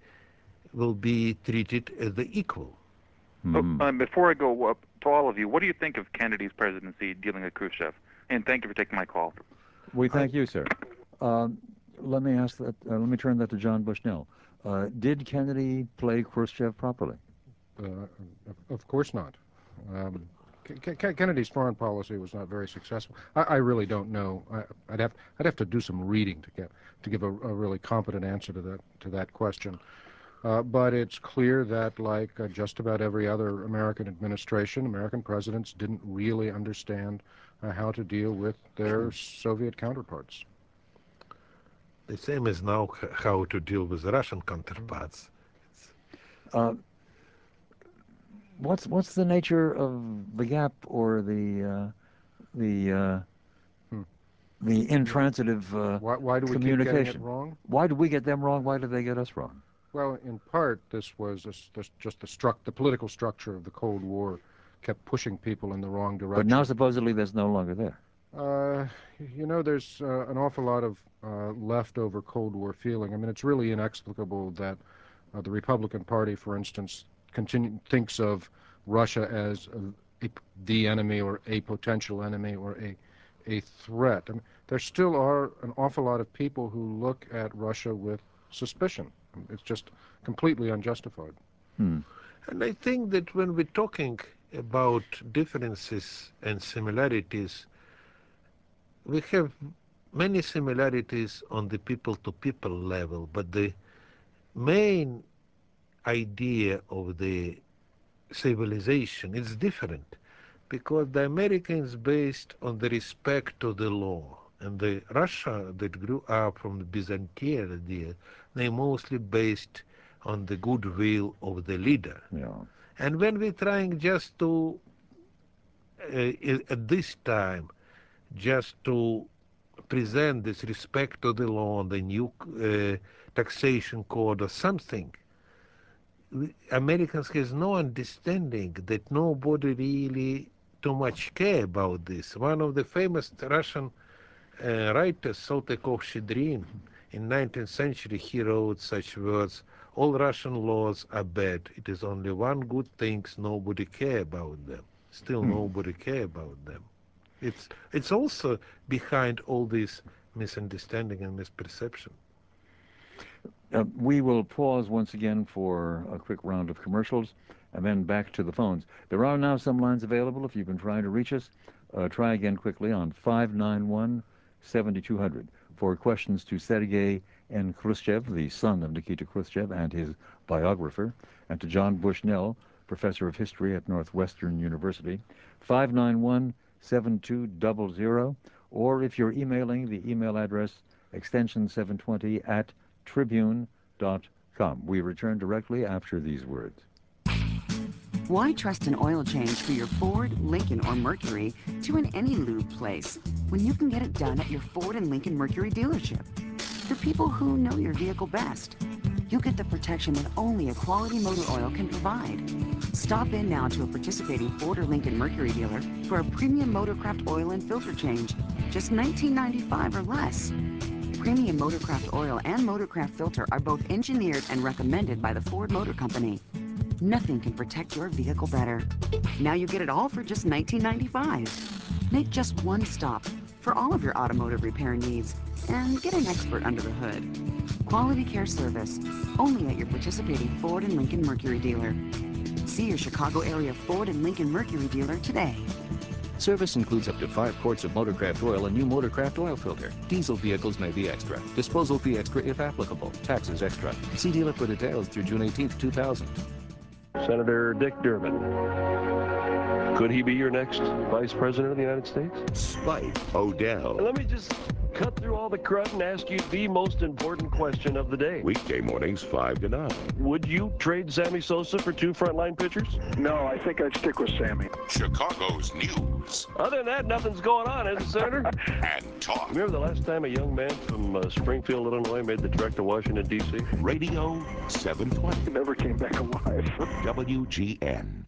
will be treated as the equal. Mm. um, before I go up to all of you, what do you think of Kennedy's presidency dealing with Khrushchev? And thank you for taking my call. We thank I, you, sir. Um, let me ask that. Uh, let me turn that to John Bushnell. Uh, did Kennedy play Khrushchev properly? Uh, of course not. Um, Kennedy's foreign policy was not very successful. I, I really don't know. I, would have I'd have to do some reading to get to give a, a really competent answer to that to that question. Uh, but it's clear that, like uh, just about every other American administration, American presidents didn't really understand uh, how to deal with their Soviet counterparts. The same is now how to deal with Russian counterparts. Uh, what's what's the nature of the gap or the uh, the uh, hmm. the intransitive uh, why, why do we communication? Keep it wrong? Why do we get them wrong? Why do they get us wrong? Well, in part, this was this just the struct the political structure of the Cold War kept pushing people in the wrong direction. But now supposedly that's no longer there. Uh, you know, there's uh, an awful lot of uh, leftover Cold War feeling. I mean, it's really inexplicable that uh, the Republican Party, for instance, continue, thinks of Russia as a, a, the enemy or a potential enemy or a, a threat. I mean, there still are an awful lot of people who look at Russia with suspicion. It's just completely unjustified. Hmm. And I think that when we're talking about differences and similarities, we have many similarities on the people-to-people level, but the main idea of the civilization is different because the Americans based on the respect to the law and the Russia that grew up from the Byzantine idea, they mostly based on the goodwill of the leader. Yeah. And when we're trying just to, uh, at this time, just to present this respect to the law, the new uh, taxation code or something, Americans has no understanding that nobody really too much care about this. One of the famous Russian uh, writers, Saltykov-Shchedrin, in 19th century, he wrote such words, all Russian laws are bad. It is only one good thing, nobody care about them. Still hmm. nobody care about them. It's, it's also behind all this misunderstanding and misperception. Uh, we will pause once again for a quick round of commercials and then back to the phones. There are now some lines available if you've been trying to reach us. Uh, try again quickly on 591 7200 for questions to Sergei N. Khrushchev, the son of Nikita Khrushchev and his biographer, and to John Bushnell, professor of history at Northwestern University. 591 7200, or if you're emailing, the email address extension 720 at tribune.com. We return directly after these words. Why trust an oil change for your Ford, Lincoln, or Mercury to an any lube place when you can get it done at your Ford and Lincoln Mercury dealership? The people who know your vehicle best, you'll get the protection that only a quality motor oil can provide. Stop in now to a participating Ford or Lincoln Mercury dealer for a premium Motorcraft oil and filter change, just $19.95 or less. Premium Motorcraft oil and Motorcraft filter are both engineered and recommended by the Ford Motor Company. Nothing can protect your vehicle better. Now you get it all for just $19.95. Make just one stop for all of your automotive repair needs and get an expert under the hood. Quality care service, only at your participating Ford and Lincoln Mercury dealer. See your Chicago area Ford and Lincoln Mercury dealer today. Service includes up to five quarts of Motorcraft oil and new Motorcraft oil filter. Diesel vehicles may be extra. Disposal fee extra if applicable. Taxes extra. See dealer for details through June 18, 2000. Senator Dick Durbin. Could he be your next vice president of the United States? Spike O'Dell. Let me just cut through all the crud and ask you the most important question of the day. Weekday mornings, 5 to 9. Would you trade Sammy Sosa for two frontline pitchers? No, I think I'd stick with Sammy. Chicago's news. Other than that, nothing's going on, is it, Senator? and talk. Remember the last time a young man from uh, Springfield, Illinois made the trek to Washington, D.C.? Radio 720. He never came back alive. WGN.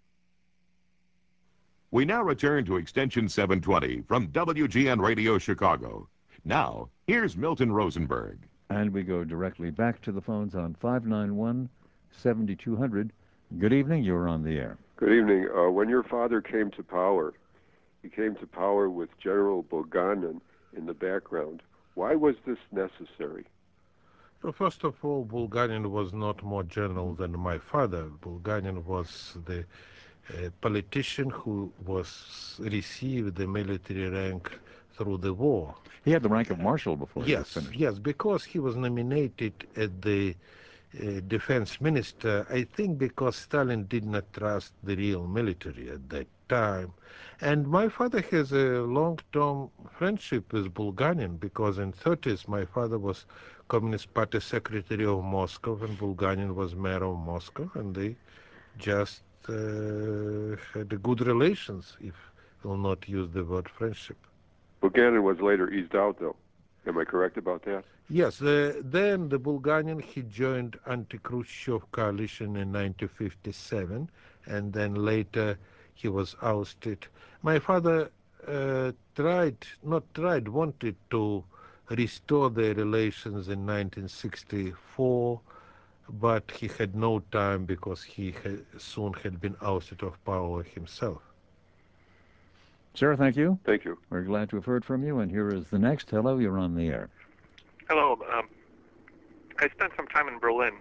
We now return to Extension 720 from WGN Radio Chicago. Now, here's Milton Rosenberg. And we go directly back to the phones on 591 7200. Good evening, you're on the air. Good evening. Uh, when your father came to power, he came to power with General Bulganin in the background. Why was this necessary? Well, first of all, Bulganin was not more general than my father. Bulganin was the uh, politician who was received the military rank through the war. He had the rank of marshal before yes, he was. Yes, because he was nominated as the uh, defense minister, I think because Stalin did not trust the real military at that time. And my father has a long-term friendship with Bulganin because in 30s my father was Communist Party secretary of Moscow and Bulganin was mayor of Moscow and they just uh, had good relations, if we'll not use the word friendship. Bulganin was later eased out, though. Am I correct about that? Yes. Then the Bulganin, he joined anti-Khrushchev coalition in 1957, and then later he was ousted. My father uh, tried, not tried, wanted to restore their relations in 1964, but he had no time because he soon had been ousted of power himself. Sir, thank you. Thank you. We're glad to have heard from you. And here is the next. Hello, you're on the air. Hello. Um, I spent some time in Berlin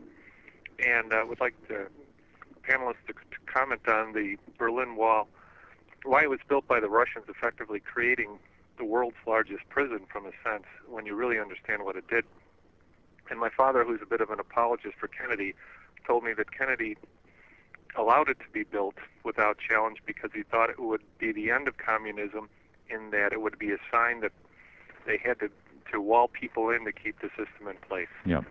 and uh, would like the panelists to, to comment on the Berlin Wall, why it was built by the Russians, effectively creating the world's largest prison from a sense when you really understand what it did. And my father, who's a bit of an apologist for Kennedy, told me that Kennedy allowed it to be built without challenge because he thought it would be the end of communism in that it would be a sign that they had to, to wall people in to keep the system in place. Yeah.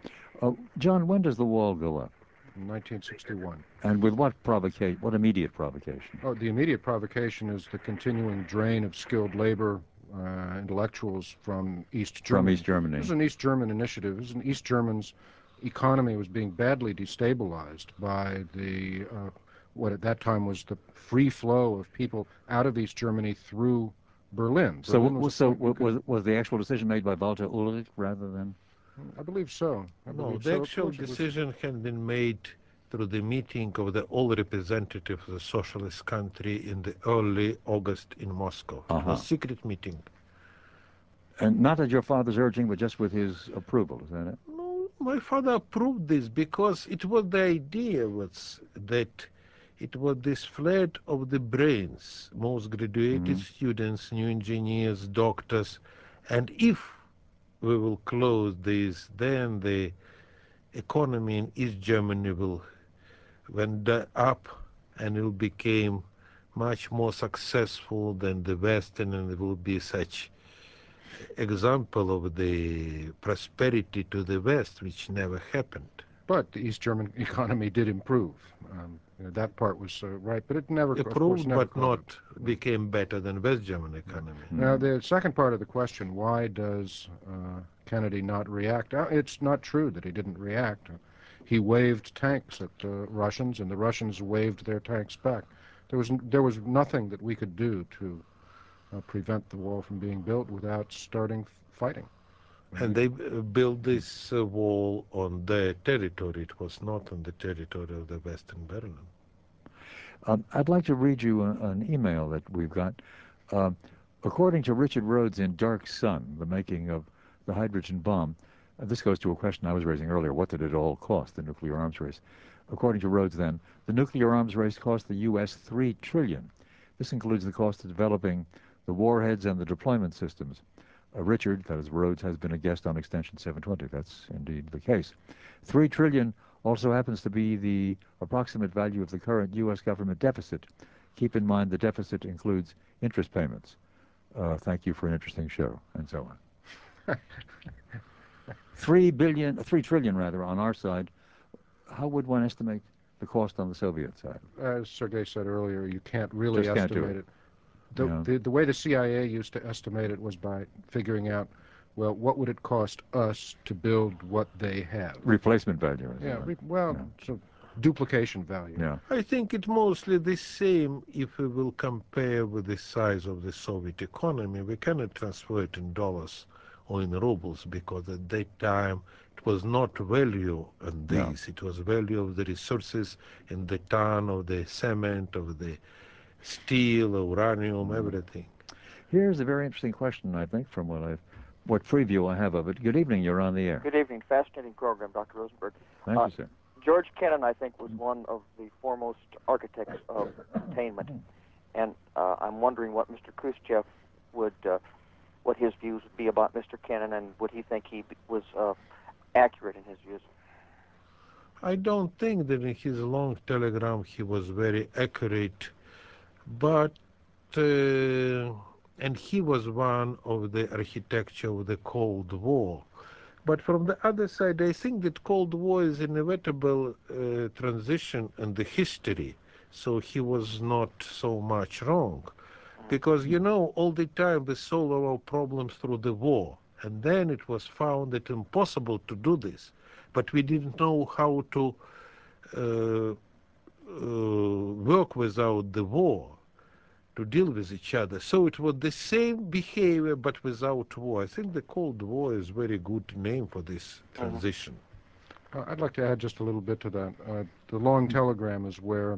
Uh, John, when does the wall go up? 1961. And with what provocation? What immediate provocation? Oh, the immediate provocation is the continuing drain of skilled labor uh, intellectuals from East Germany. From East Germany. It was an East German initiative. It was an East Germans' economy was being badly destabilized by the uh, what at that time was the free flow of people out of East Germany through Berlin. So, Berlin was, so was, was the actual decision made by Walter Ulbricht rather than? I believe so. I no, believe the so. actual decision had been made through the meeting of the all representatives of the socialist country in the early August in Moscow. Uh-huh. It was a secret meeting. And not at your father's urging, but just with his approval, is that it? My father approved this because it was the idea was that it was this flood of the brains, most graduated mm-hmm. students, new engineers, doctors, and if we will close this, then the economy in East Germany will went up and it will become much more successful than the Western, and it will be such example of the prosperity to the West, which never happened. But the East German economy did improve. Um, you know, that part was uh, right, but it never improved, but not became better than West German economy. Now, the second part of the question: Why does uh, Kennedy not react? Uh, it's not true that he didn't react. He waved tanks at the Russians, and the Russians waved their tanks back. There was there was nothing that we could do to uh, prevent the wall from being built without starting fighting. And they uh, built this uh, wall on their territory. It was not on the territory of the Western Berlin. Um, I'd like to read you a, an email that we've got. Uh, according to Richard Rhodes in Dark Sun, the making of the hydrogen bomb, uh, this goes to a question I was raising earlier. What did it all cost, the nuclear arms race? According to Rhodes, then, the nuclear arms race cost the U.S. 3 trillion. This includes the cost of developing the warheads and the deployment systems. Uh, Richard, that is Rhodes, has been a guest on Extension 720. That's indeed the case. Three trillion also happens to be the approximate value of the current U.S. government deficit. Keep in mind the deficit includes interest payments. Uh, thank you for an interesting show, and so on. three billion, three trillion rather, on our side. How would one estimate the cost on the Soviet side? As Sergei said earlier, you can't really Just estimate can't it. it. The, yeah. the, the way the CIA used to estimate it was by figuring out, well, what would it cost us to build what they have? Replacement value. Yeah, re well, yeah. so duplication value. Yeah. I think it's mostly the same if we will compare with the size of the Soviet economy. We cannot transfer it in dollars or in rubles because at that time it was not value on this. It was value of the resources in the ton of the cement, of the steel, uranium, everything. Here's a very interesting question, I think, from what I've, what preview I have of it. Good evening. You're on the air. Good evening. Fascinating program, Dr. Rosenberg. Thank uh, you, sir. George Kennan, I think, was one of the foremost architects of attainment, and uh, I'm wondering what Mr. Khrushchev would, uh, what his views would be about Mr. Kennan, and would he think he was uh, accurate in his views? I don't think that in his long telegram he was very accurate but uh, and he was one of the architecture of the Cold War. But from the other side, I think that Cold War is inevitable uh, transition in the history. So he was not so much wrong, because you know all the time we solve our problems through the war, and then it was found that impossible to do this, but we didn't know how to uh, uh, work without the war to deal with each other. So it was the same behavior but without war. I think the Cold War is a very good name for this uh-huh. transition. Uh, I'd like to add just a little bit to that. Uh, the long telegram is where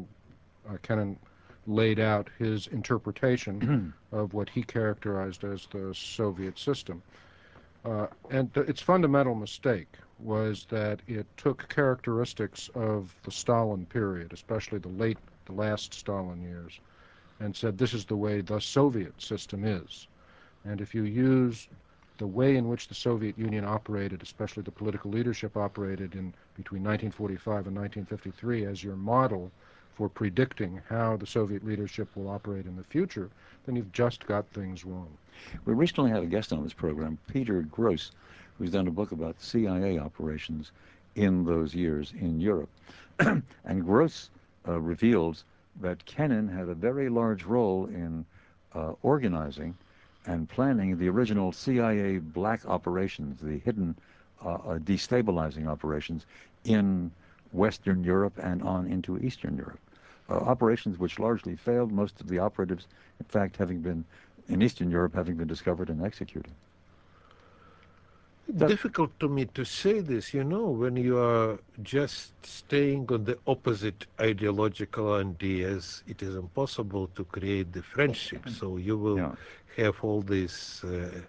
uh, Kennan laid out his interpretation of what he characterized as the Soviet system. Uh, and th its fundamental mistake was that it took characteristics of the Stalin period, especially the late, the last Stalin years, and said this is the way the Soviet system is. And if you use the way in which the Soviet Union operated, especially the political leadership operated in between 1945 and 1953 as your model for predicting how the Soviet leadership will operate in the future, then you've just got things wrong. We recently had a guest on this program, Peter Grose, who's done a book about CIA operations in those years in Europe. and Grose uh, reveals that Kennan had a very large role in uh, organizing and planning the original CIA black operations, the hidden uh, uh, destabilizing operations in Western Europe and on into Eastern Europe. Uh, operations which largely failed, most of the operatives, in fact, having been in Eastern Europe, having been discovered and executed. Difficult to me to say this, you know, when you are just staying on the opposite ideological ideas, it is impossible to create the friendship. So you will yeah. have all this, uh,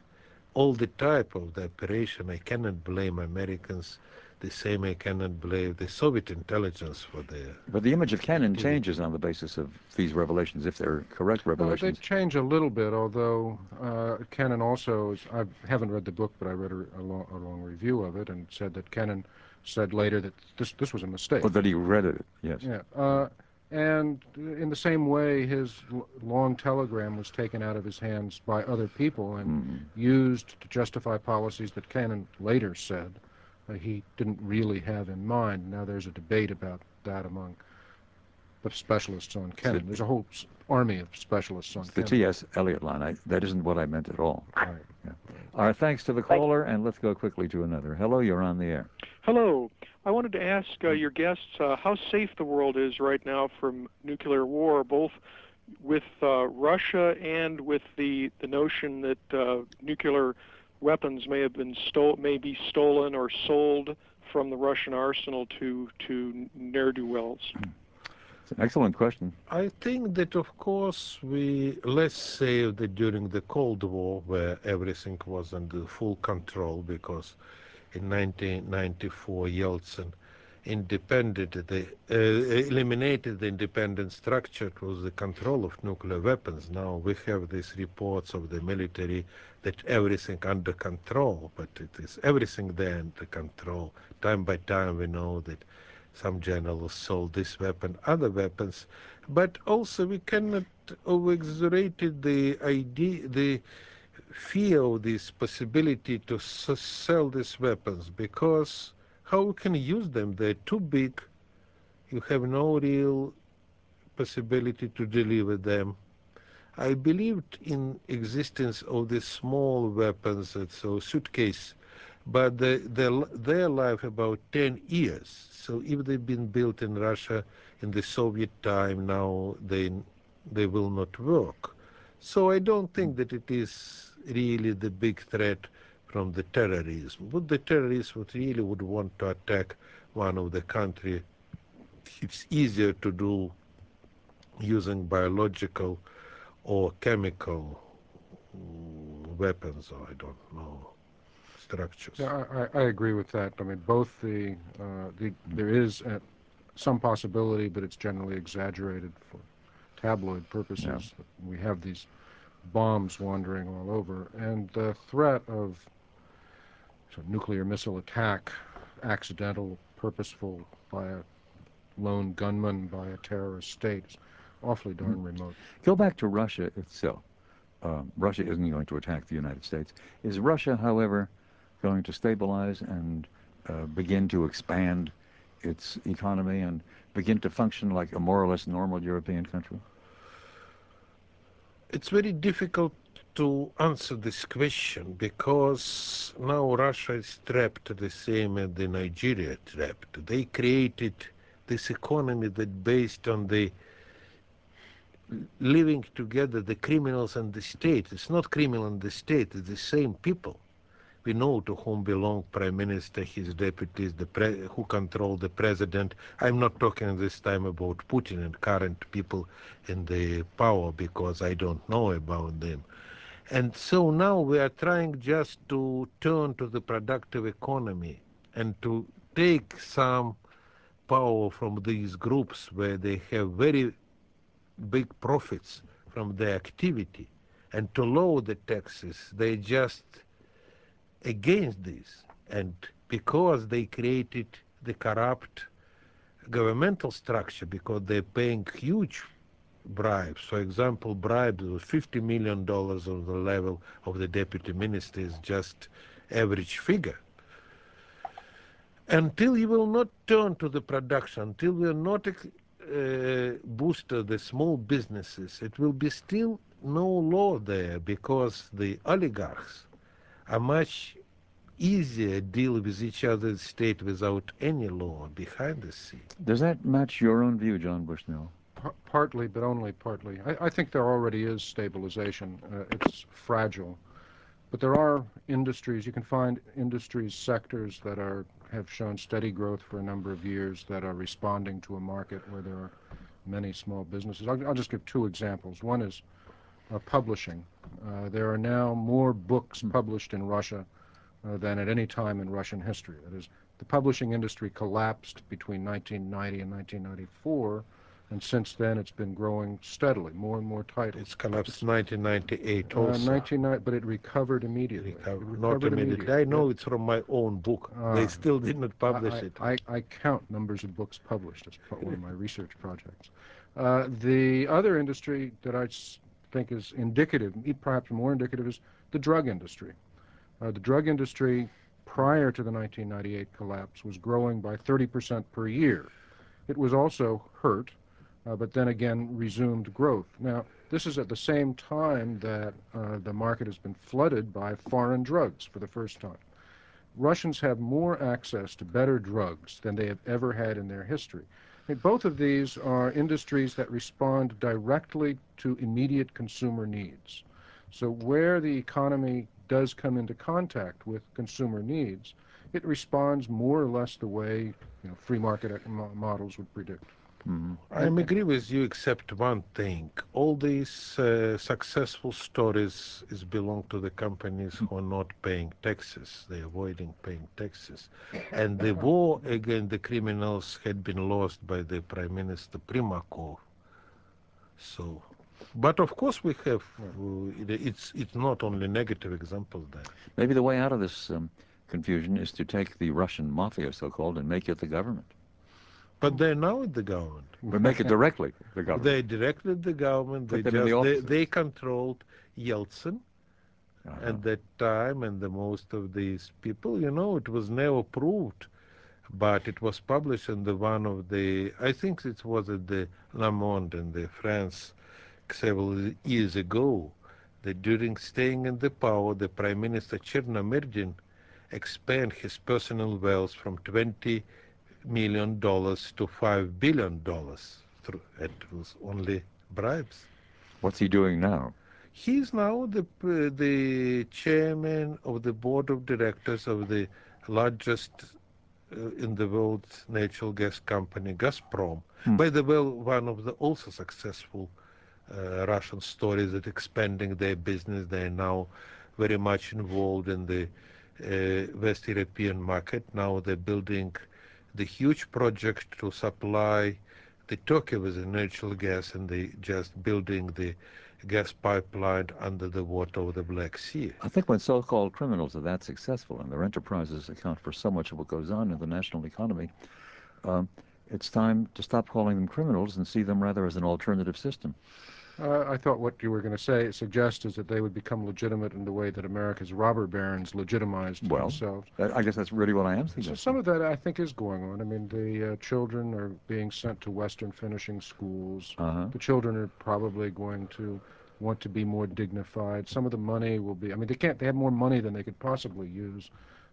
all the type of the operation. I cannot blame Americans the same I cannot blame the Soviet intelligence for their. But the image of Kennan changes on the basis of these revelations, if they're correct revelations. Uh, they change a little bit, although uh, Kennan also, is, I haven't read the book, but I read a, a, long, a, long, review of it and said that Kennan said later that this this was a mistake. But that he read it, yes. Yeah. Uh, and in the same way, his long telegram was taken out of his hands by other people and mm -hmm. used to justify policies that Kennan later said he didn't really have in mind. Now there's a debate about that among the specialists on Kennan. There's a whole army of specialists on the T.S. Eliot line. I, that isn't what I meant at all. all. Right. Yeah. All right, thanks to the caller, and let's go quickly to another. Hello, you're on the air. Hello. I wanted to ask uh, your guests uh, how safe the world is right now from nuclear war, both with uh, Russia and with the, the notion that uh, nuclear weapons may have been stole, may be stolen or sold from the Russian arsenal to to ne'er do wells. It's an excellent question. I think that of course we less saved during the Cold War, where everything was under full control, because in 1994 Yeltsin independent, the, uh, eliminated the independent structure. to the control of nuclear weapons. Now we have these reports of the military that everything under control, but it is everything there under control. Time by time we know that some generals sold this weapon, other weapons, but also we cannot over-exaggerate the idea, the fear of this possibility to sell these weapons because how you can use them? They're too big. You have no real possibility to deliver them. I believed in existence of these small weapons, uh, so suitcase, but they, they, they life about 10 years. So if they've been built in Russia in the Soviet time, now they, they will not work. So I don't think that it is really the big threat from the terrorism. Would the terrorists would really would want to attack one of the country, it's easier to do using biological or chemical weapons, or I don't know, structures. Yeah, I, I agree with that. I mean, both the, uh, the there is a, some possibility, but it's generally exaggerated for tabloid purposes. Yeah. We have these bombs wandering all over, and the threat of so nuclear missile attack, accidental, purposeful by a lone gunman by a terrorist state, is awfully darn mm-hmm. remote. Go back to Russia itself. Um, Russia isn't going to attack the United States. Is Russia, however, going to stabilize and uh, begin to expand its economy and begin to function like a more or less normal European country? It's very difficult to answer this question because now Russia is trapped the same as the Nigeria trapped. They created this economy that based on the living together, the criminals and the state. It's not criminal and the state, it's the same people. We know to whom belong prime minister, his deputies, the pre- who control the president. I'm not talking this time about Putin and current people in the power because I don't know about them. And so now we are trying just to turn to the productive economy and to take some power from these groups where they have very big profits from their activity and to lower the taxes. They just against this. And because they created the corrupt governmental structure, because they're paying huge bribes. For example, bribes of $50 million on the level of the deputy minister is just average figure. Until you will not turn to the production, until we are not uh, boost the small businesses, it will be still no law there because the oligarchs are much easier deal with each other state without any law behind the scene. Does that match your own view, John Bushnell? Partly, but only partly. I, I, think there already is stabilization. Uh, it's fragile. But there are industries, you can find industries, sectors that are have shown steady growth for a number of years that are responding to a market where there are many small businesses. I'll, I'll just give two examples. One is uh, publishing. Uh, there are now more books published in Russia uh, than at any time in Russian history. That is, the publishing industry collapsed between 1990 and 1994, and since then it's been growing steadily, more and more titles. It's collapsed 1998 uh, also. But it recovered immediately. Recovered, it recovered not immediately. immediately. I know yeah. it's from my own book. Uh, they still didn't publish I, it. I, I, count numbers of books published as one of my research projects. Uh, the other industry that I think is indicative, perhaps more indicative, is the drug industry. Uh, the drug industry prior to the 1998 collapse was growing by 30% per year. It was also hurt, but then again resumed growth. Now, this is at the same time that uh, the market has been flooded by foreign drugs for the first time. Russians have more access to better drugs than they have ever had in their history. I mean, both of these are industries that respond directly to immediate consumer needs. So where the economy does come into contact with consumer needs, it responds more or less the way you know, free market models would predict. Mm-hmm. I agree with you, except one thing. All these uh, successful stories is belong to the companies who are not paying taxes. They're avoiding paying taxes. And the war against the criminals had been lost by the Prime Minister Primakov. So but of course, we have. Uh, it's it's not only negative examples there. Maybe the way out of this um, confusion is to take the Russian mafia, so-called, and make it the government. But they're now the government. But make it directly the government. They directed the government. They, just, the they, they controlled Yeltsin uh-huh. at that time, and the most of these people, you know, it was never proved, but it was published in the one of the, I think it was at the Le Monde in the France several years ago that during staying in the power, the Prime Minister Chernomyrdin expanded his personal wealth from 20 million dollars to 5 billion dollars. Through it was only bribes. What's he doing now? He's now the uh, the chairman of the board of directors of the largest uh, in the world natural gas company, Gazprom. Hmm. By the way, one of the also successful uh, Russian stories that expanding their business. They are now very much involved in the uh, West European market. Now they're building the huge project to supply the Turkey with the natural gas, and they just building the gas pipeline under the water of the Black Sea. I think when so-called criminals are that successful and their enterprises account for so much of what goes on in the national economy, um, it's time to stop calling them criminals and see them rather as an alternative system. Uh, I thought what you were going to say suggest is that they would become legitimate in the way that America's robber barons legitimized well, themselves. I guess that's really what I am thinking. So some of that I think is going on. I mean, the uh, children are being sent to Western finishing schools. Uh-huh. The children are probably going to want to be more dignified. Some of the money will be. I mean, they can't. They have more money than they could possibly use.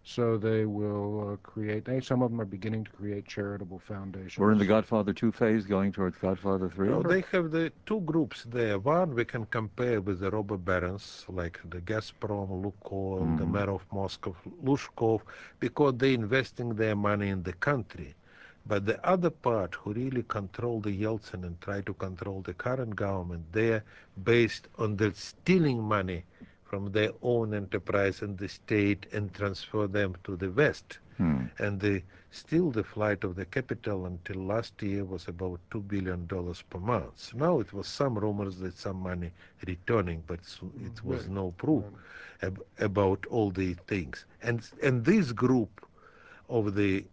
So they will uh, create, they, some of them are beginning to create charitable foundations. We're in the Godfather 2 phase going towards Godfather 3? No, they have the two groups there. One we can compare with the robber barons, like the Gazprom, Lukoil, mm. the mm-hmm. mayor of Moscow, Luzhkov, because they're investing their money in the country. But the other part who really control the Yeltsin and try to control the current government, they're based on the stealing money from their own enterprise and the state and transfer them to the West. Hmm. And the, still the flight of the capital until last year was about $2 billion per month. Now it was some rumors that some money returning, but it was right. no proof ab about all the things. And, and this group of the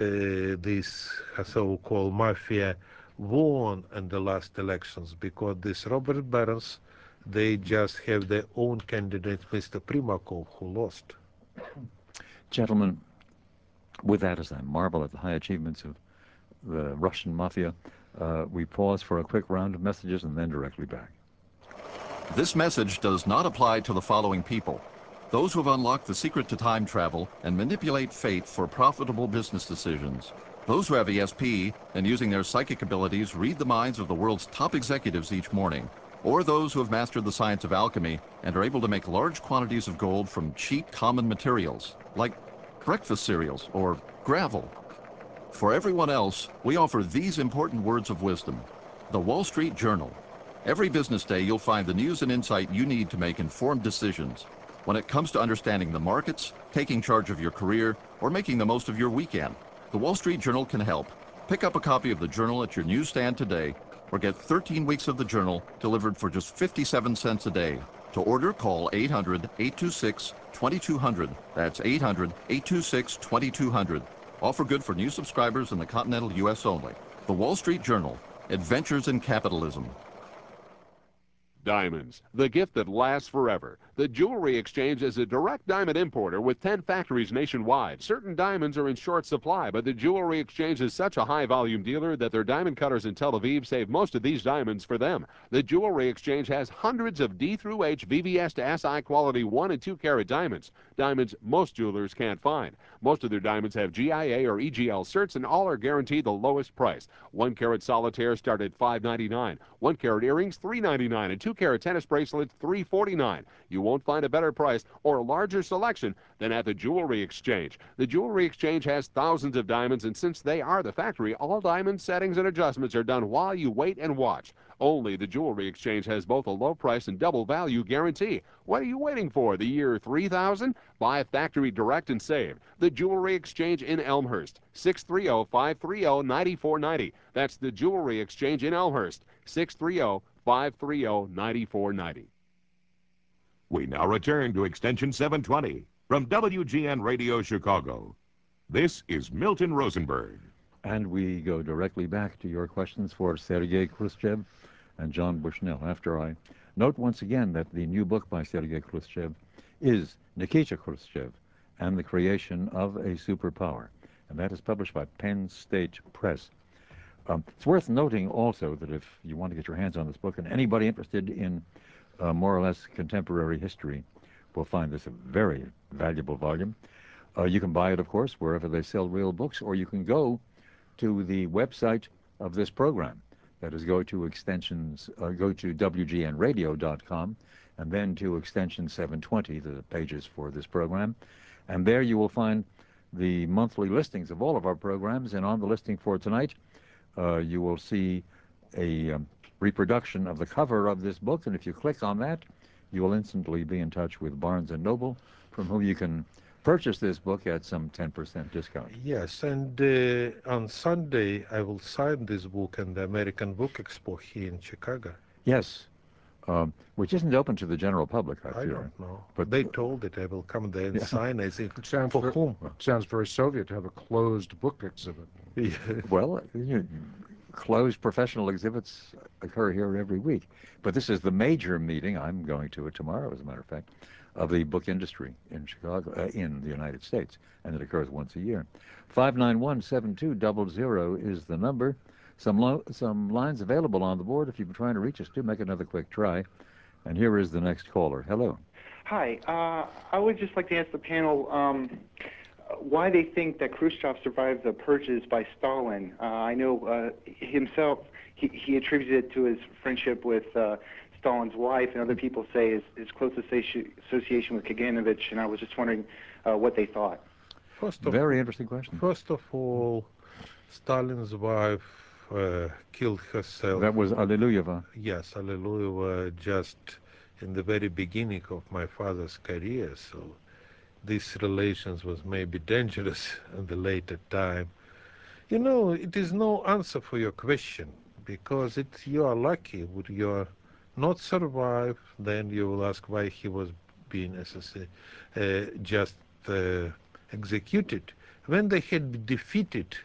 uh, this so-called mafia won in the last elections because these robber barons they just have their own candidate, Mr. Primakov, who lost. Gentlemen, with that, as I marvel at the high achievements of the Russian mafia, uh, we pause for a quick round of messages and then directly back. This message does not apply to the following people. Those who have unlocked the secret to time travel and manipulate fate for profitable business decisions. Those who have ESP and using their psychic abilities read the minds of the world's top executives each morning. Or those who have mastered the science of alchemy and are able to make large quantities of gold from cheap common materials, like breakfast cereals or gravel. For everyone else, we offer these important words of wisdom. The Wall Street Journal, Every business day, you'll find the news and insight you need to make informed decisions. When it comes to understanding the markets, taking charge of your career, or making the most of your weekend, the Wall Street Journal can help. Pick up a copy of the Journal at your newsstand today, or get 13 weeks of the Journal delivered for just 57 cents a day. To order, call 800-826-2200. That's 800-826-2200. Offer good for new subscribers in the continental U.S. only. The Wall Street Journal, Adventures in Capitalism. Diamonds, the gift that lasts forever. The Jewelry Exchange is a direct diamond importer with 10 factories nationwide. Certain diamonds are in short supply, but the Jewelry Exchange is such a high volume dealer that their diamond cutters in Tel Aviv save most of these diamonds for them. The Jewelry Exchange has hundreds of D through H VVS to SI quality 1 and 2 carat diamonds. Diamonds most jewelers can't find. Most of their diamonds have GIA or EGL certs and all are guaranteed the lowest price. 1 carat solitaire start at $5.99. 1 carat earrings $3.99 and 2 carat tennis bracelets $3.49. You won't find a better price or a larger selection than at the Jewelry Exchange. The Jewelry Exchange has thousands of diamonds, and since they are the factory, all diamond settings and adjustments are done while you wait and watch. Only the Jewelry Exchange has both a low price and double value guarantee. What are you waiting for? The year 3000? Buy factory direct and save. The Jewelry Exchange in Elmhurst. 630-530-9490. That's the Jewelry Exchange in Elmhurst. 630 530 9490. We now return to Extension 720 from WGN Radio Chicago. This is Milton Rosenberg. And we go directly back to your questions for Sergei Khrushchev and John Bushnell. After I note once again that the new book by Sergei Khrushchev is Nikita Khrushchev and the Creation of a Superpower. And that is published by Penn State Press. Um, it's worth noting also that if you want to get your hands on this book, and anybody interested in uh, more or less contemporary history will find this a very valuable volume. Uh, you can buy it, of course, wherever they sell real books, or you can go to the website of this program. That is, go to extensions, uh, go to wgnradio.com, and then to extension 720, the pages for this program. And there you will find the monthly listings of all of our programs. And on the listing for tonight, you will see a um, reproduction of the cover of this book, and if you click on that, you will instantly be in touch with Barnes & Noble, from whom you can purchase this book at some 10% discount. Yes, and uh, on Sunday I will sign this book in the American Book Expo here in Chicago. Yes, um, which isn't open to the general public, I, I don't know. But they told it I will come there and yeah. sign. I think it sounds for very, whom? sounds very Soviet to have a closed book exhibit. Yeah. well, you, closed professional exhibits occur here every week. But this is the major meeting. I'm going to it tomorrow, as a matter of fact, of the book industry in Chicago, uh, in the United States, and it occurs once a year. 591-7200 is the number. Some, lo- some lines available on the board. If you've been trying to reach us, do make another quick try. And here is the next caller. Hello. Hi. Uh, I would just like to ask the panel um, why they think that Khrushchev survived the purges by Stalin. Uh, I know uh, himself, he, he attributed it to his friendship with uh, Stalin's wife, and other people say his, his close association with Kaganovich, and I was just wondering uh, what they thought. First of, Very interesting question. First of all, Stalin's wife killed herself. That was Alliluyeva. Yes, Alliluyeva just in the very beginning of my father's career, so these relations was maybe dangerous in the later time. You know, it is no answer for your question because it you are lucky. Would you are not survive, then you will ask why he was being uh, just uh, executed. When they had defeated,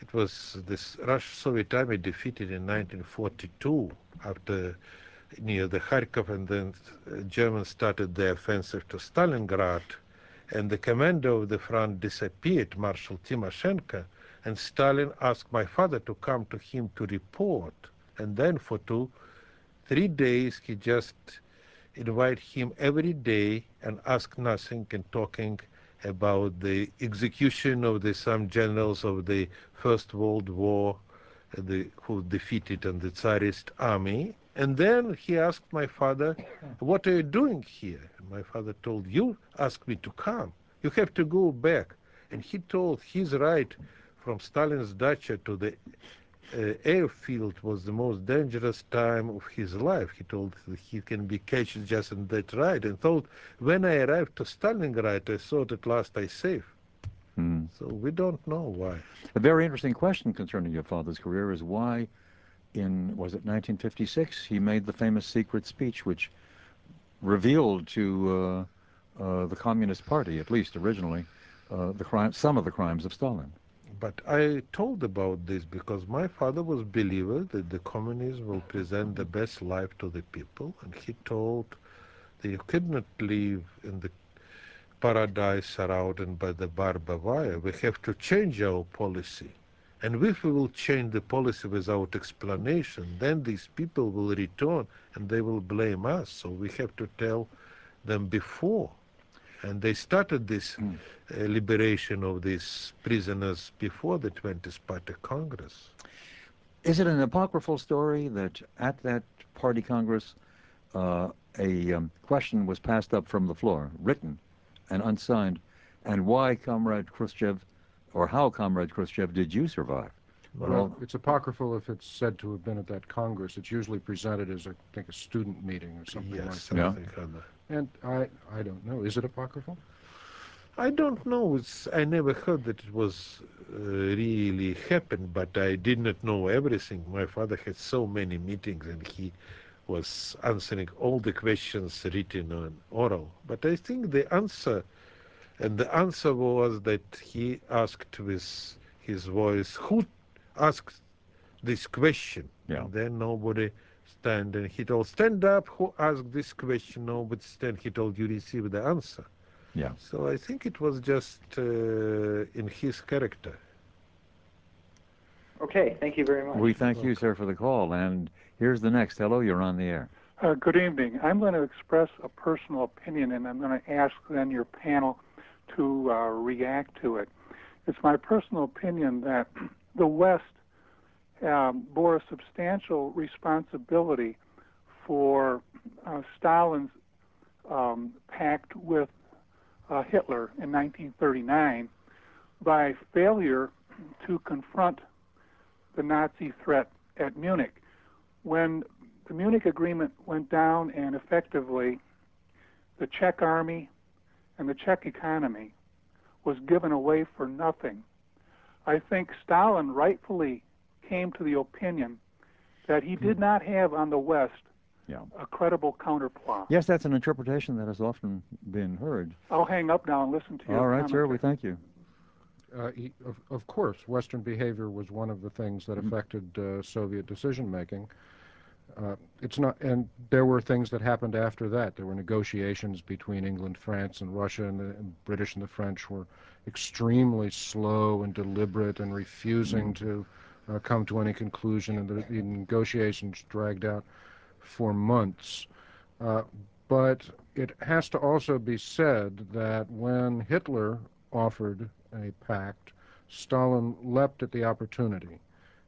it was this Russian-Soviet army defeated in 1942 after near the Kharkov, and then uh, Germans started the offensive to Stalingrad, and the commander of the front disappeared, Marshal Timoshenko, and Stalin asked my father to come to him to report, and then for two, three days he just invite him every day and ask nothing and talking about the execution of the some generals of the First World War the, who defeated in the Tsarist army. And then he asked my father, what are you doing here? My father told, you asked me to come. You have to go back. And he told his right from Stalin's dacha to the uh, airfield was the most dangerous time of his life. He told he can be catched just in that ride and thought, when I arrived to Stalingrad, I thought at last I safe. Hmm. So we don't know why. A very interesting question concerning your father's career is why, in was it 1956, he made the famous secret speech, which revealed to uh, uh, the Communist Party, at least originally, uh, the crime, some of the crimes of Stalin. But I told about this because my father was believer that the communism will present the best life to the people, and he told that you could not live in the paradise surrounded by the barbed wire. We have to change our policy. And if we will change the policy without explanation, then these people will return and they will blame us. So we have to tell them before. And they started this mm. uh, liberation of these prisoners before the 20th Party Congress. Is it an apocryphal story that at that party Congress, uh, a um, question was passed up from the floor, written, and unsigned, and why Comrade Khrushchev, or how Comrade Khrushchev did you survive? Well, it's apocryphal if it's said to have been at that Congress. It's usually presented as, I think, a student meeting or something yes, like something that. Yeah. And I, I don't know. Is it apocryphal? I don't know. It's, I never heard that it was uh, really happened, but I did not know everything. My father had so many meetings, and he was answering all the questions written on oral. But I think the answer, and the answer was that he asked with his voice, who asked this question? Yeah. And then nobody stand, and he told, stand up, who asked this question? Nobody stand. He told, you receive the answer. Yeah. So I think it was just uh, in his character. Okay, thank you very much. We thank you, sir, for the call. And here's the next. Hello, you're on the air. Uh, good evening. I'm going to express a personal opinion, and I'm going to ask then your panel to uh, react to it. It's my personal opinion that the West um, bore a substantial responsibility for uh, Stalin's um, pact with uh, Hitler in 1939 by failure to confront the Nazi threat at Munich. When the Munich Agreement went down and effectively the Czech army and the Czech economy was given away for nothing, I think Stalin rightfully came to the opinion that he did not have on the West yeah. a credible counterplot. Yes, that's an interpretation that has often been heard. I'll hang up now and listen to you. All right, sir. We thank you. Uh, he, of, of, course, Western behavior was one of the things that mm-hmm. affected uh, Soviet decision making. Uh, it's not, and there were things that happened after that. There were negotiations between England, France, and Russia, and the and British and the French were extremely slow and deliberate and refusing mm-hmm. to uh, come to any conclusion, and the, the, negotiations dragged out for months. Uh, but it has to also be said that when Hitler offered a pact, Stalin leapt at the opportunity.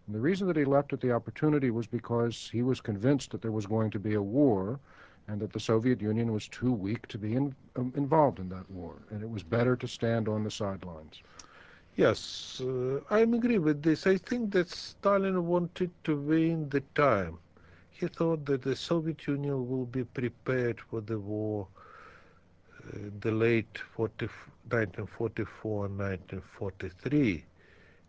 And the reason that he leapt at the opportunity was because he was convinced that there was going to be a war and that the Soviet Union was too weak to be in, um, involved in that war, and it was better to stand on the sidelines. Yes, uh, I agree with this. I think that Stalin wanted to win the time. He thought that the Soviet Union will be prepared for the war the late 40, 1944 and 1943.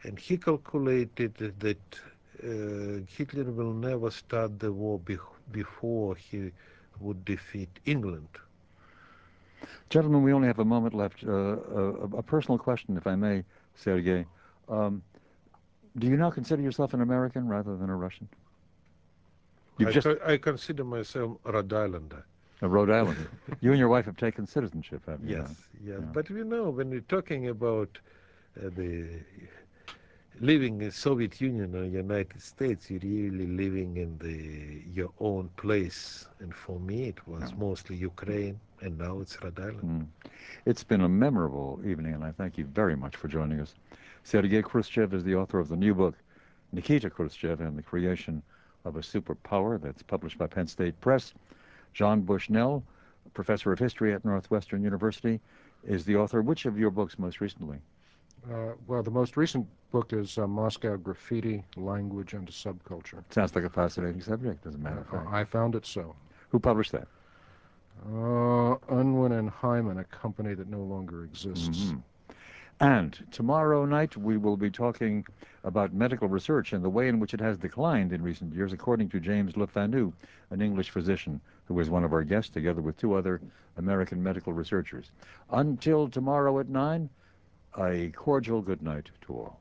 And he calculated that uh, Hitler will never start the war be before he would defeat England. Gentlemen, we only have a moment left. Uh, a, a, personal question, if I may, Sergei. Um, do you now consider yourself an American rather than a Russian? I, just... I consider myself a Rhode Islander. A Rhode Island. you and your wife have taken citizenship, haven't you? Yes, yes. Yeah. But you know, when you're talking about uh, the living in Soviet Union or United States, you're really living in the your own place. And for me, it was yeah. mostly Ukraine, and now it's Rhode Island. Mm. It's been a memorable evening, and I thank you very much for joining us. Sergei Khrushchev is the author of the new book, Nikita Khrushchev and the Creation of a Superpower, that's published by Penn State Press. John Bushnell, professor of history at Northwestern University, is the author. Which of your books most recently? Uh, well, the most recent book is uh, Moscow Graffiti, Language and Subculture. Sounds like a fascinating subject, as a matter of fact. I found it so. Who published that? Uh, Unwin and Hyman, a company that no longer exists. Mm-hmm. And tomorrow night we will be talking about medical research and the way in which it has declined in recent years, according to James LeFanu, an English physician who is one of our guests, together with two other American medical researchers. Until tomorrow at 9, a cordial good night to all.